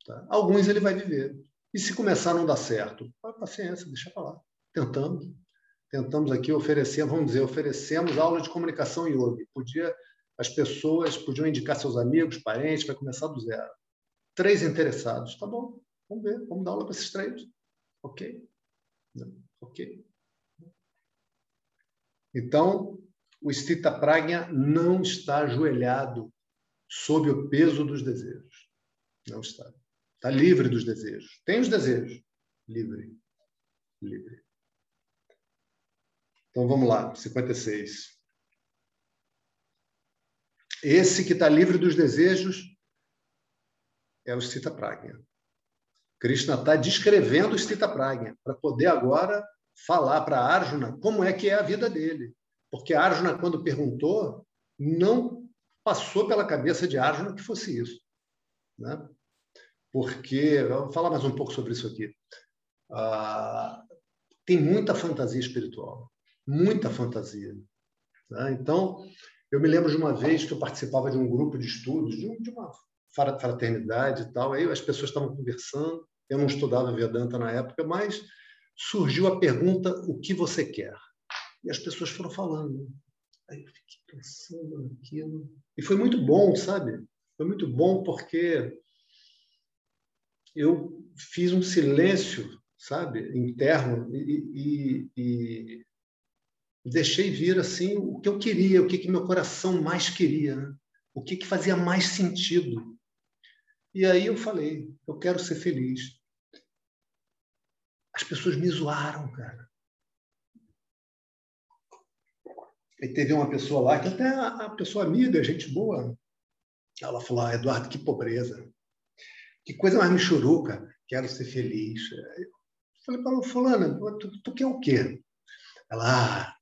Tá? Alguns ele vai viver. E se começar a não dar certo, paciência, deixa para lá. Tentamos. Tentamos aqui oferecer, vamos dizer, oferecemos aula de comunicação yoga. Podia, as pessoas podiam indicar seus amigos, parentes, vai começar do zero. Três interessados, tá bom, vamos ver, vamos dar aula para esses três. Ok? Ok. Então, o Stita Pragna não está ajoelhado sob o peso dos desejos. Não está. Está livre dos desejos. Tem os desejos. Livre. Livre. Então vamos lá, 56. Esse que está livre dos desejos é o Sita Pragna. Krishna está descrevendo o Sita Pragna para poder agora falar para Arjuna como é que é a vida dele. Porque Arjuna, quando perguntou, não passou pela cabeça de Arjuna que fosse isso. Né? Porque, vou falar mais um pouco sobre isso aqui. Ah, tem muita fantasia espiritual, muita fantasia. Né? Então, eu me lembro de uma vez que eu participava de um grupo de estudos, de uma fraternidade e tal, aí as pessoas estavam conversando, eu não estudava Vedanta na época, mas surgiu a pergunta: o que você quer? E as pessoas foram falando. Aí eu fiquei pensando naquilo. E foi muito bom, sabe? foi muito bom porque eu fiz um silêncio, sabe, interno e, e, e deixei vir assim o que eu queria, o que, que meu coração mais queria, né? o que, que fazia mais sentido. E aí eu falei, eu quero ser feliz. As pessoas me zoaram, cara. E teve uma pessoa lá, que até a pessoa amiga, gente boa, ela falou, ah, Eduardo, que pobreza. Que coisa mais michuruca, quero ser feliz. Eu falei para ela, fulana, tu, tu quer o quê? Ela, ah,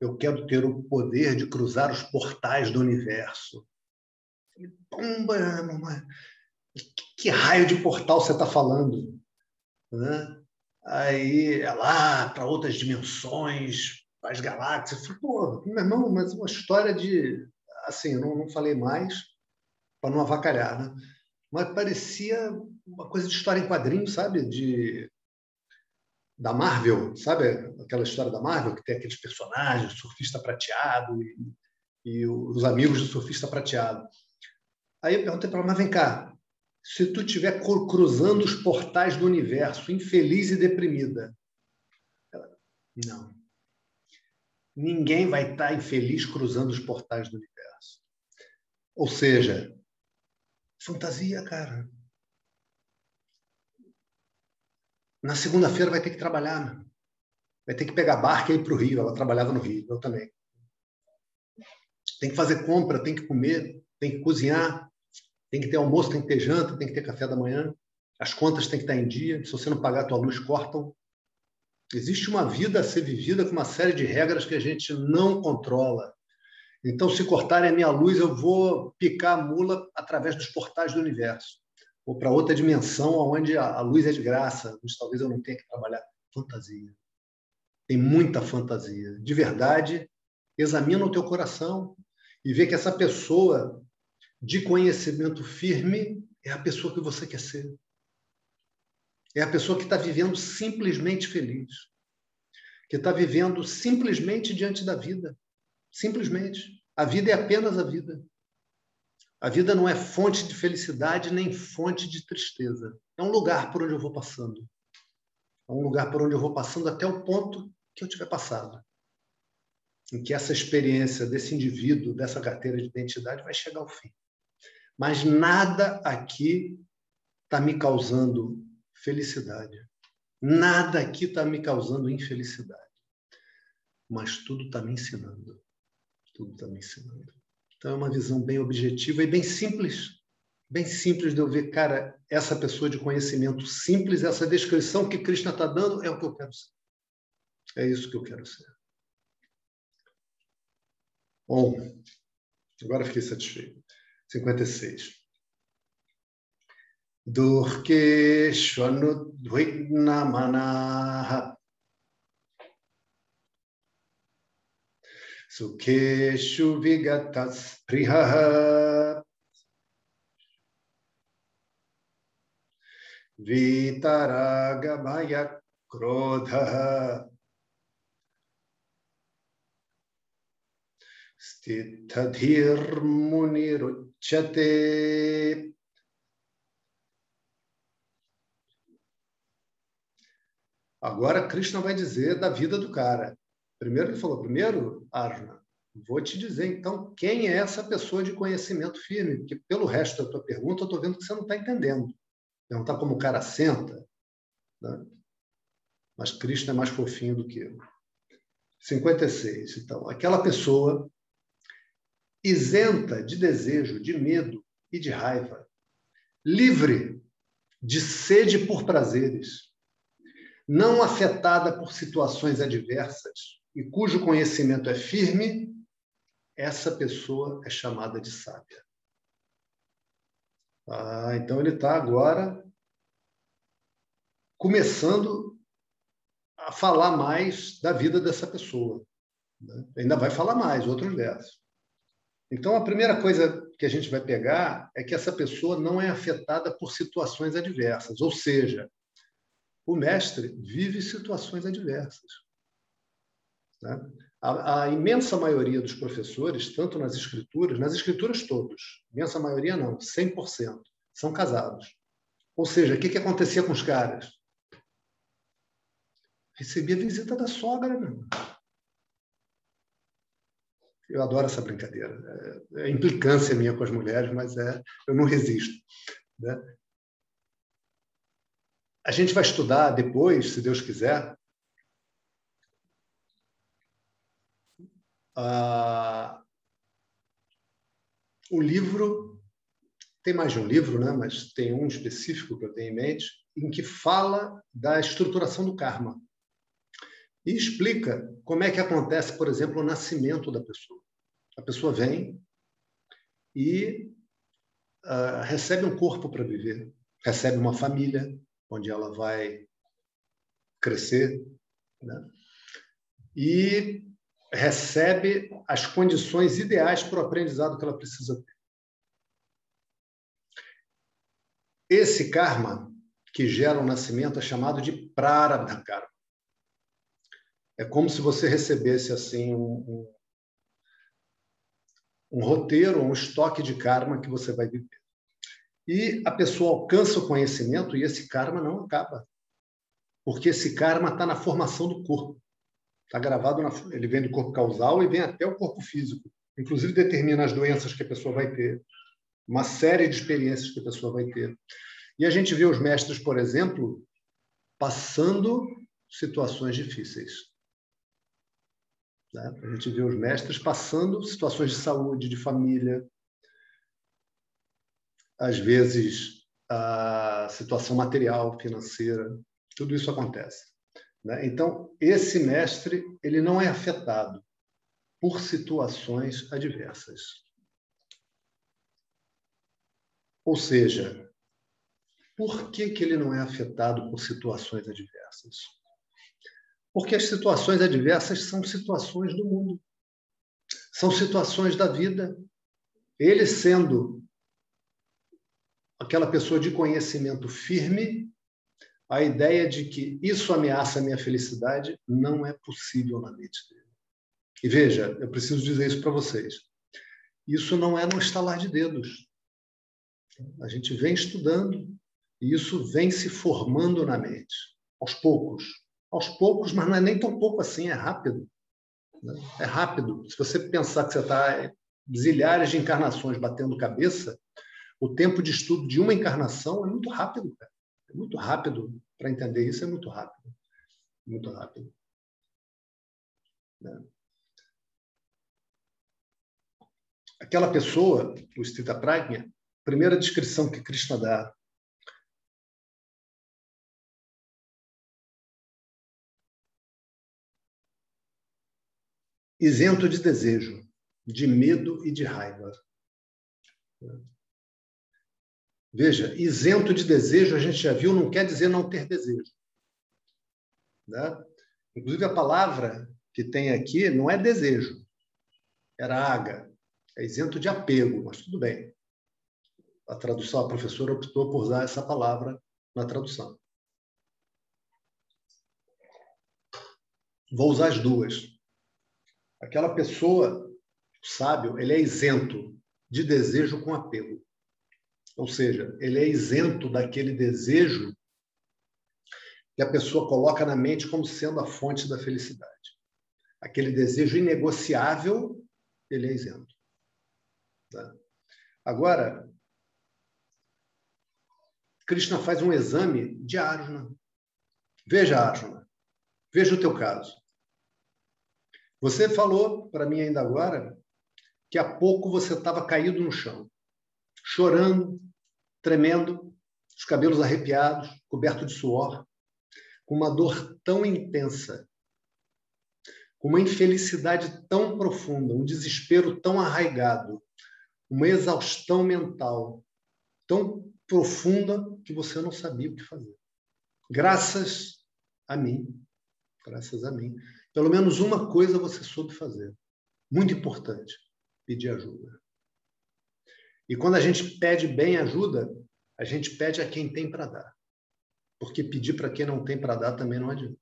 eu quero ter o poder de cruzar os portais do universo. Pomba, mamãe, que raio de portal você está falando? Né? Aí ela, ah, para outras dimensões, para as galáxias. Eu falei, pô, meu irmão, mas uma história de. Assim, não, não falei mais, para não avacalhar, né? Mas parecia uma coisa de história em quadrinhos, sabe? De da Marvel, sabe aquela história da Marvel que tem aqueles personagens, surfista prateado e, e os amigos do surfista prateado. Aí eu perguntei para ela, mas vem cá, se tu estiver cruzando os portais do universo, infeliz e deprimida, não. Ninguém vai estar infeliz cruzando os portais do universo. Ou seja, fantasia, cara. Na segunda-feira vai ter que trabalhar, né? vai ter que pegar barca e ir para o Rio. Ela trabalhava no Rio, eu também. Tem que fazer compra, tem que comer, tem que cozinhar, tem que ter almoço, tem que ter janta, tem que ter café da manhã. As contas têm que estar em dia. Se você não pagar a tua luz, cortam. Existe uma vida a ser vivida com uma série de regras que a gente não controla. Então, se cortarem a minha luz, eu vou picar a mula através dos portais do universo ou para outra dimensão onde a, luz é de graça, mas talvez eu não tenha que trabalhar. Fantasia. Tem muita fantasia. De verdade, examina o teu coração e vê que essa pessoa de conhecimento firme é a pessoa que você quer ser. É a pessoa que está vivendo simplesmente feliz. Que está vivendo simplesmente diante da vida. Simplesmente. A vida é apenas a vida. A vida não é fonte de felicidade nem fonte de tristeza. É um lugar por onde eu vou passando. É um lugar por onde eu vou passando até o ponto que eu tiver passado. Em que essa experiência desse indivíduo, dessa carteira de identidade, vai chegar ao fim. Mas nada aqui está me causando felicidade. Nada aqui está me causando infelicidade. Mas tudo está me ensinando. Tudo está me ensinando. Então, é uma visão bem objetiva e bem simples. Bem simples de eu ver, cara, essa pessoa de conhecimento simples, essa descrição que Krishna está dando é o que eu quero ser. É isso que eu quero ser. Bom, agora fiquei satisfeito. 56. Durkeshwanudvignamanah सुखेषु विगतस्पृहः वीतरागमयक्रोधः Chate. Agora Krishna vai dizer da vida do cara. Primeiro ele falou, primeiro, Arjuna, vou te dizer então quem é essa pessoa de conhecimento firme, porque pelo resto da tua pergunta eu estou vendo que você não está entendendo. Perguntar tá como o cara senta. Né? Mas Krishna é mais fofinho do que eu. 56, então. Aquela pessoa isenta de desejo, de medo e de raiva, livre de sede por prazeres, não afetada por situações adversas, e cujo conhecimento é firme, essa pessoa é chamada de sábia. Ah, então ele está agora começando a falar mais da vida dessa pessoa. Né? Ainda vai falar mais, outros versos. Então, a primeira coisa que a gente vai pegar é que essa pessoa não é afetada por situações adversas, ou seja, o mestre vive situações adversas. Né? A, a, imensa maioria dos professores, tanto nas escrituras, nas escrituras todos, imensa maioria não, 100%, são casados. Ou seja, o que, que acontecia com os caras? Recebia visita da sogra, meu. Eu adoro essa brincadeira. É, é implicância minha com as mulheres, mas é, eu não resisto. Né? A gente vai estudar depois, se Deus quiser, uh, o livro tem mais de um livro, né? mas tem um específico que eu tenho em mente, em que fala da estruturação do karma. E explica como é que acontece, por exemplo, o nascimento da pessoa. A pessoa vem e uh, recebe um corpo para viver, recebe uma família onde ela vai crescer, né? e recebe as condições ideais para o aprendizado que ela precisa ter. Esse karma que gera o nascimento é chamado de prarabdha karma. É como se você recebesse assim um, um, um roteiro, um estoque de karma que você vai viver. E a pessoa alcança o conhecimento e esse karma não acaba. Porque esse karma está na formação do corpo. Está gravado, na, ele vem do corpo causal e vem até o corpo físico. Inclusive determina as doenças que a pessoa vai ter, uma série de experiências que a pessoa vai ter. E a gente vê os mestres, por exemplo, passando situações difíceis. Né? A gente vê os mestres passando situações de saúde, de família, às vezes a situação material, financeira, tudo isso acontece. Né? Então, esse mestre ele não é afetado por situações adversas. Ou seja, por que, que ele não é afetado por situações adversas? Porque as situações adversas são situações do mundo, são situações da vida. Ele sendo aquela pessoa de conhecimento firme, a ideia de que isso ameaça a minha felicidade não é possível na mente dele. E veja, eu preciso dizer isso para vocês. Isso não é no estalar de dedos. A gente vem estudando e isso vem se formando na mente, aos poucos. Aos poucos, mas não é nem tão pouco assim, é rápido. Né? É rápido. Se você pensar que você está zilhares de encarnações batendo cabeça, o tempo de estudo de uma encarnação é muito rápido, cara. É muito rápido. Para entender isso, é muito rápido. Muito rápido. Né? Aquela pessoa, o Stita Prajna, primeira descrição que Krishna dá isento de desejo, de medo e de raiva. Veja, isento de desejo, a gente já viu, não quer dizer não ter desejo. Né? Inclusive, a palavra que tem aqui não é desejo, era aga, é isento de apego, mas tudo bem. A tradução, a professora optou por usar essa palavra na tradução. Vou usar as duas. Aquela pessoa, sábio, ele é isento de desejo com apego. Ou seja, ele é isento daquele desejo que a pessoa coloca na mente como sendo a fonte da felicidade. Aquele desejo inegociável, ele é isento. Tá? Agora, Krishna faz um exame de Arjuna. Veja, Arjuna, veja o teu caso. Você falou para mim ainda agora que há pouco você estava caído no chão chorando, tremendo, os cabelos arrepiados, coberto de suor, com uma dor tão intensa, com uma infelicidade tão profunda, um desespero tão arraigado, uma exaustão mental tão profunda que você não sabia o que fazer. Graças a mim, graças a mim, pelo menos uma coisa você soube fazer, muito importante: pedir ajuda. E quando a gente pede bem ajuda, a gente pede a quem tem para dar. Porque pedir para quem não tem para dar também não adianta.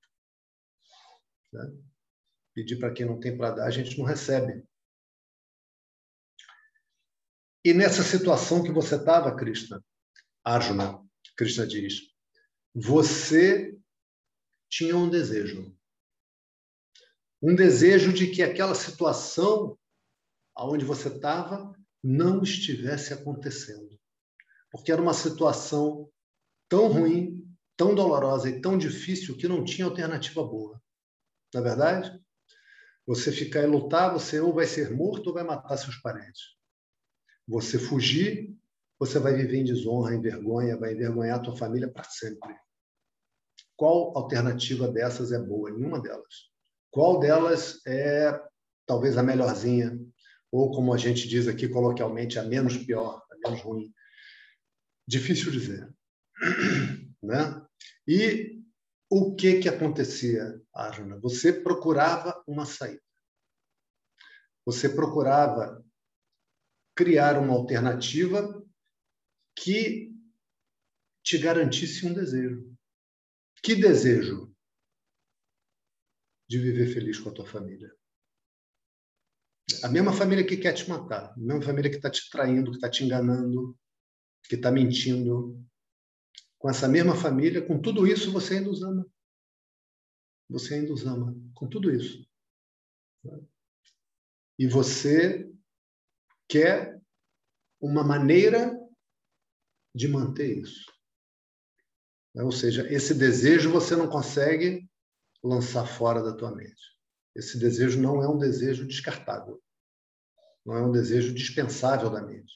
Né? Pedir para quem não tem para dar, a gente não recebe. E nessa situação que você estava, Krishna, Arjuna, Krishna diz, você tinha um desejo. Um desejo de que aquela situação aonde você estava não estivesse acontecendo. Porque era uma situação tão ruim, tão dolorosa e tão difícil que não tinha alternativa boa. Na é verdade? Você ficar e lutar, você ou vai ser morto ou vai matar seus parentes. Você fugir, você vai viver em desonra, em vergonha, vai envergonhar a tua família para sempre. Qual alternativa dessas é boa? Nenhuma delas. Qual delas é talvez a melhorzinha? Ou, como a gente diz aqui coloquialmente, a menos pior, a menos ruim? Difícil dizer. Né? E o que, que acontecia, Arjuna? Você procurava uma saída. Você procurava criar uma alternativa que te garantisse um desejo. Que desejo? De viver feliz com a tua família. A mesma família que quer te matar, a mesma família que está te traindo, que está te enganando, que está mentindo. Com essa mesma família, com tudo isso, você ainda os ama. Você ainda os ama, com tudo isso. E você quer uma maneira de manter isso. Ou seja, esse desejo você não consegue lançar fora da tua mente. Esse desejo não é um desejo descartável. Não é um desejo dispensável da mente.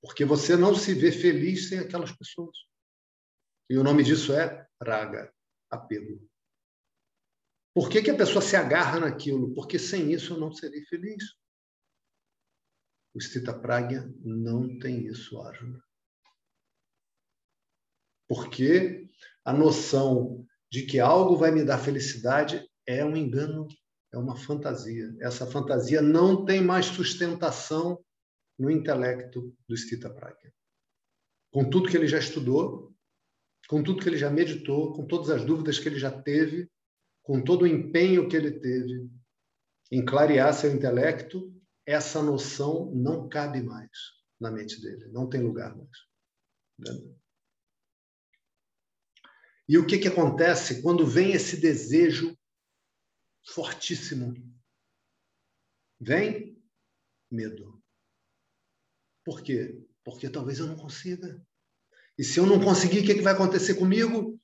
Porque você não se vê feliz sem aquelas pessoas. E o nome disso é raga, apego. Por que, que a pessoa se agarra naquilo? Porque sem isso eu não serei feliz. O Stita Pragya não tem isso, Arjuna. Porque a noção de que algo vai me dar felicidade é um engano, é uma fantasia. Essa fantasia não tem mais sustentação no intelecto do Stita Pragya. Com tudo que ele já estudou, com tudo que ele já meditou, com todas as dúvidas que ele já teve, com todo o empenho que ele teve em clarear seu intelecto, essa noção não cabe mais na mente dele, não tem lugar mais. E o que, que acontece quando vem esse desejo fortíssimo? Vem medo. Por quê? Porque talvez eu não consiga. E se eu não conseguir, o que, que vai acontecer comigo?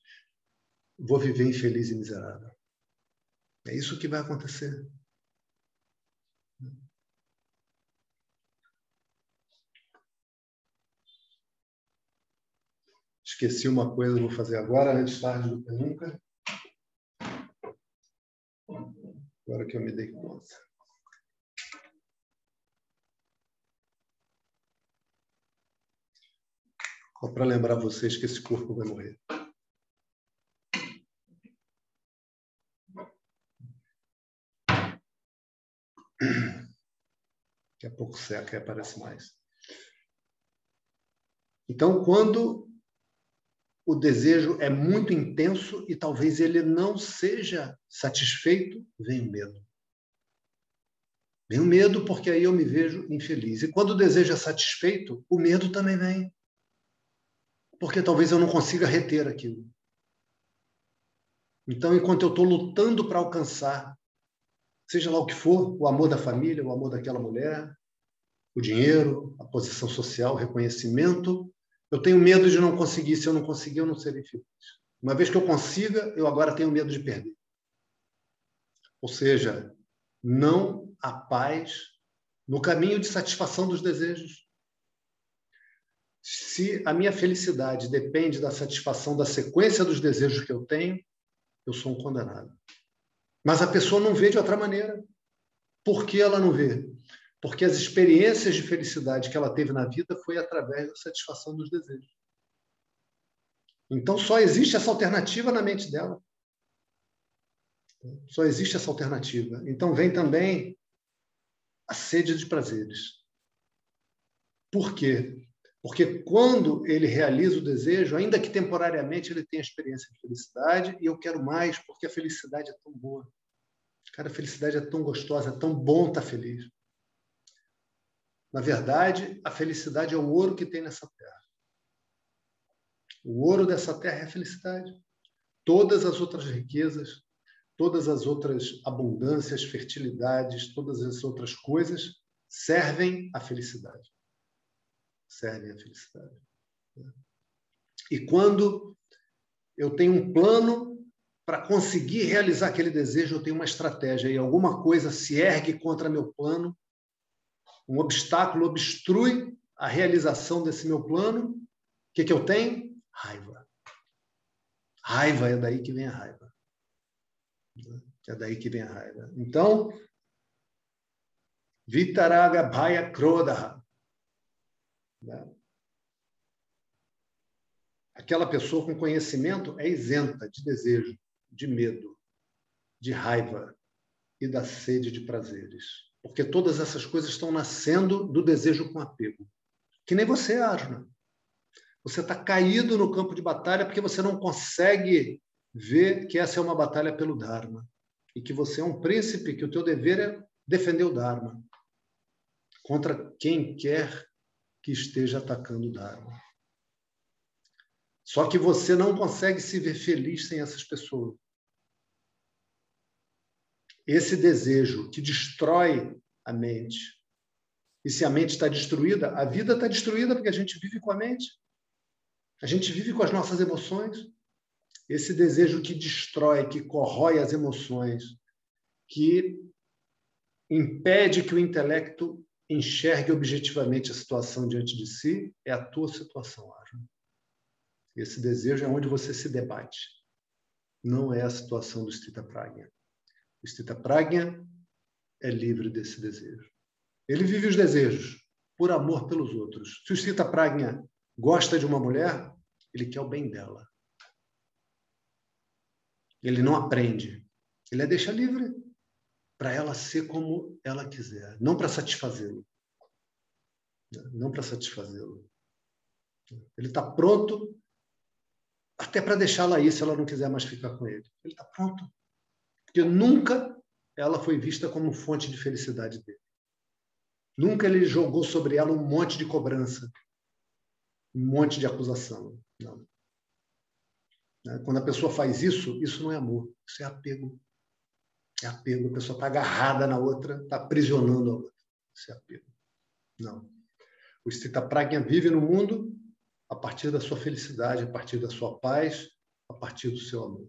Vou viver infeliz e miserável. É isso que vai acontecer. Esqueci uma coisa, vou fazer agora, antes tarde do que nunca. Agora que eu me dei conta. Só para lembrar vocês que esse corpo vai morrer. Daqui a pouco seca e aparece mais. Então, quando o desejo é muito intenso e talvez ele não seja satisfeito, vem o medo. Vem o medo porque aí eu me vejo infeliz. E quando o desejo é satisfeito, o medo também vem. Porque talvez eu não consiga reter aquilo. Então, enquanto eu estou lutando para alcançar, seja lá o que for, o amor da família, o amor daquela mulher, o dinheiro, a posição social, o reconhecimento, eu tenho medo de não conseguir. Se eu não conseguir, eu não serei feliz. Uma vez que eu consiga, eu agora tenho medo de perder. Ou seja, não há paz no caminho de satisfação dos desejos. Se a minha felicidade depende da satisfação da sequência dos desejos que eu tenho, eu sou um condenado. Mas a pessoa não vê de outra maneira. Por que ela não vê? Porque as experiências de felicidade que ela teve na vida foi através da satisfação dos desejos. Então só existe essa alternativa na mente dela. Só existe essa alternativa. Então vem também a sede de prazeres. Por quê? Porque quando ele realiza o desejo, ainda que temporariamente ele tem a experiência de felicidade, e eu quero mais porque a felicidade é tão boa. Cara, a felicidade é tão gostosa, é tão bom estar feliz. Na verdade, a felicidade é o ouro que tem nessa terra. O ouro dessa terra é a felicidade. Todas as outras riquezas, todas as outras abundâncias, fertilidades, todas as outras coisas servem à felicidade. Servem à felicidade. E quando eu tenho um plano para conseguir realizar aquele desejo, eu tenho uma estratégia e alguma coisa se ergue contra meu plano, um obstáculo obstrui a realização desse meu plano, o que, que eu tenho? Raiva. Raiva é daí que vem a raiva. É daí que vem a raiva. Então, Vitaraga Bhaya Krodaha. Aquela pessoa com conhecimento é isenta de desejo, de medo, de raiva e da sede de prazeres. Porque todas essas coisas estão nascendo do desejo com apego. Que nem você, Arjuna. Você está caído no campo de batalha porque você não consegue ver que essa é uma batalha pelo Dharma e que você é um príncipe, que o teu dever é defender o Dharma contra quem quer que esteja atacando o Dharma. Só que você não consegue se ver feliz sem essas pessoas. Esse desejo que destrói a mente. E se a mente está destruída, a vida está destruída porque a gente vive com a mente. A gente vive com as nossas emoções. Esse desejo que destrói, que corrói as emoções, que impede que o intelecto enxergue objetivamente a situação diante de si, é a tua situação, Arjuna. Esse desejo é onde você se debate. Não é a situação do Stita Pragna. Stita Pragna é livre desse desejo. Ele vive os desejos por amor pelos outros. Se o Stita Pragna gosta de uma mulher, ele quer o bem dela. Ele não aprende. Ele a deixa livre para ela ser como ela quiser, não para satisfazê-lo. Não para satisfazê-lo. Ele está pronto até para deixá-la aí se ela não quiser mais ficar com ele. Ele está pronto. Porque nunca ela foi vista como fonte de felicidade dele. Nunca ele jogou sobre ela um monte de cobrança um monte de acusação. Não. Né? Quando a pessoa faz isso, isso não é amor, isso é apego. É apego. A pessoa está agarrada na outra, está aprisionando a outra. Isso é apego. Não. O Stita Pragna vive no mundo a partir da sua felicidade, a partir da sua paz, a partir do seu amor.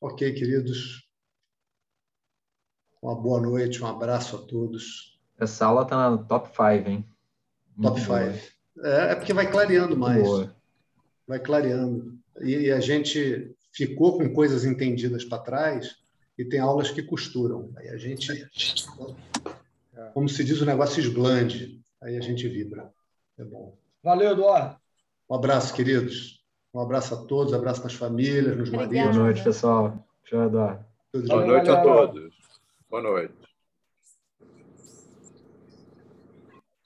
Ok, queridos. Uma boa noite, um abraço a todos. Essa aula está no top 5, hein? Top 5. É, é, porque vai clareando mais. Boa. Vai clareando. E, e a gente ficou com coisas entendidas para trás e tem aulas que costuram. Aí a gente, como se diz, o negócio esblande. Aí a gente vibra. É bom. Valeu, Eduardo. Um abraço, queridos. Um abraço a todos, um abraço nas famílias, nos maridos. Boa noite, pessoal. Tchau, Eduardo. Boa noite a todos. Boa noite.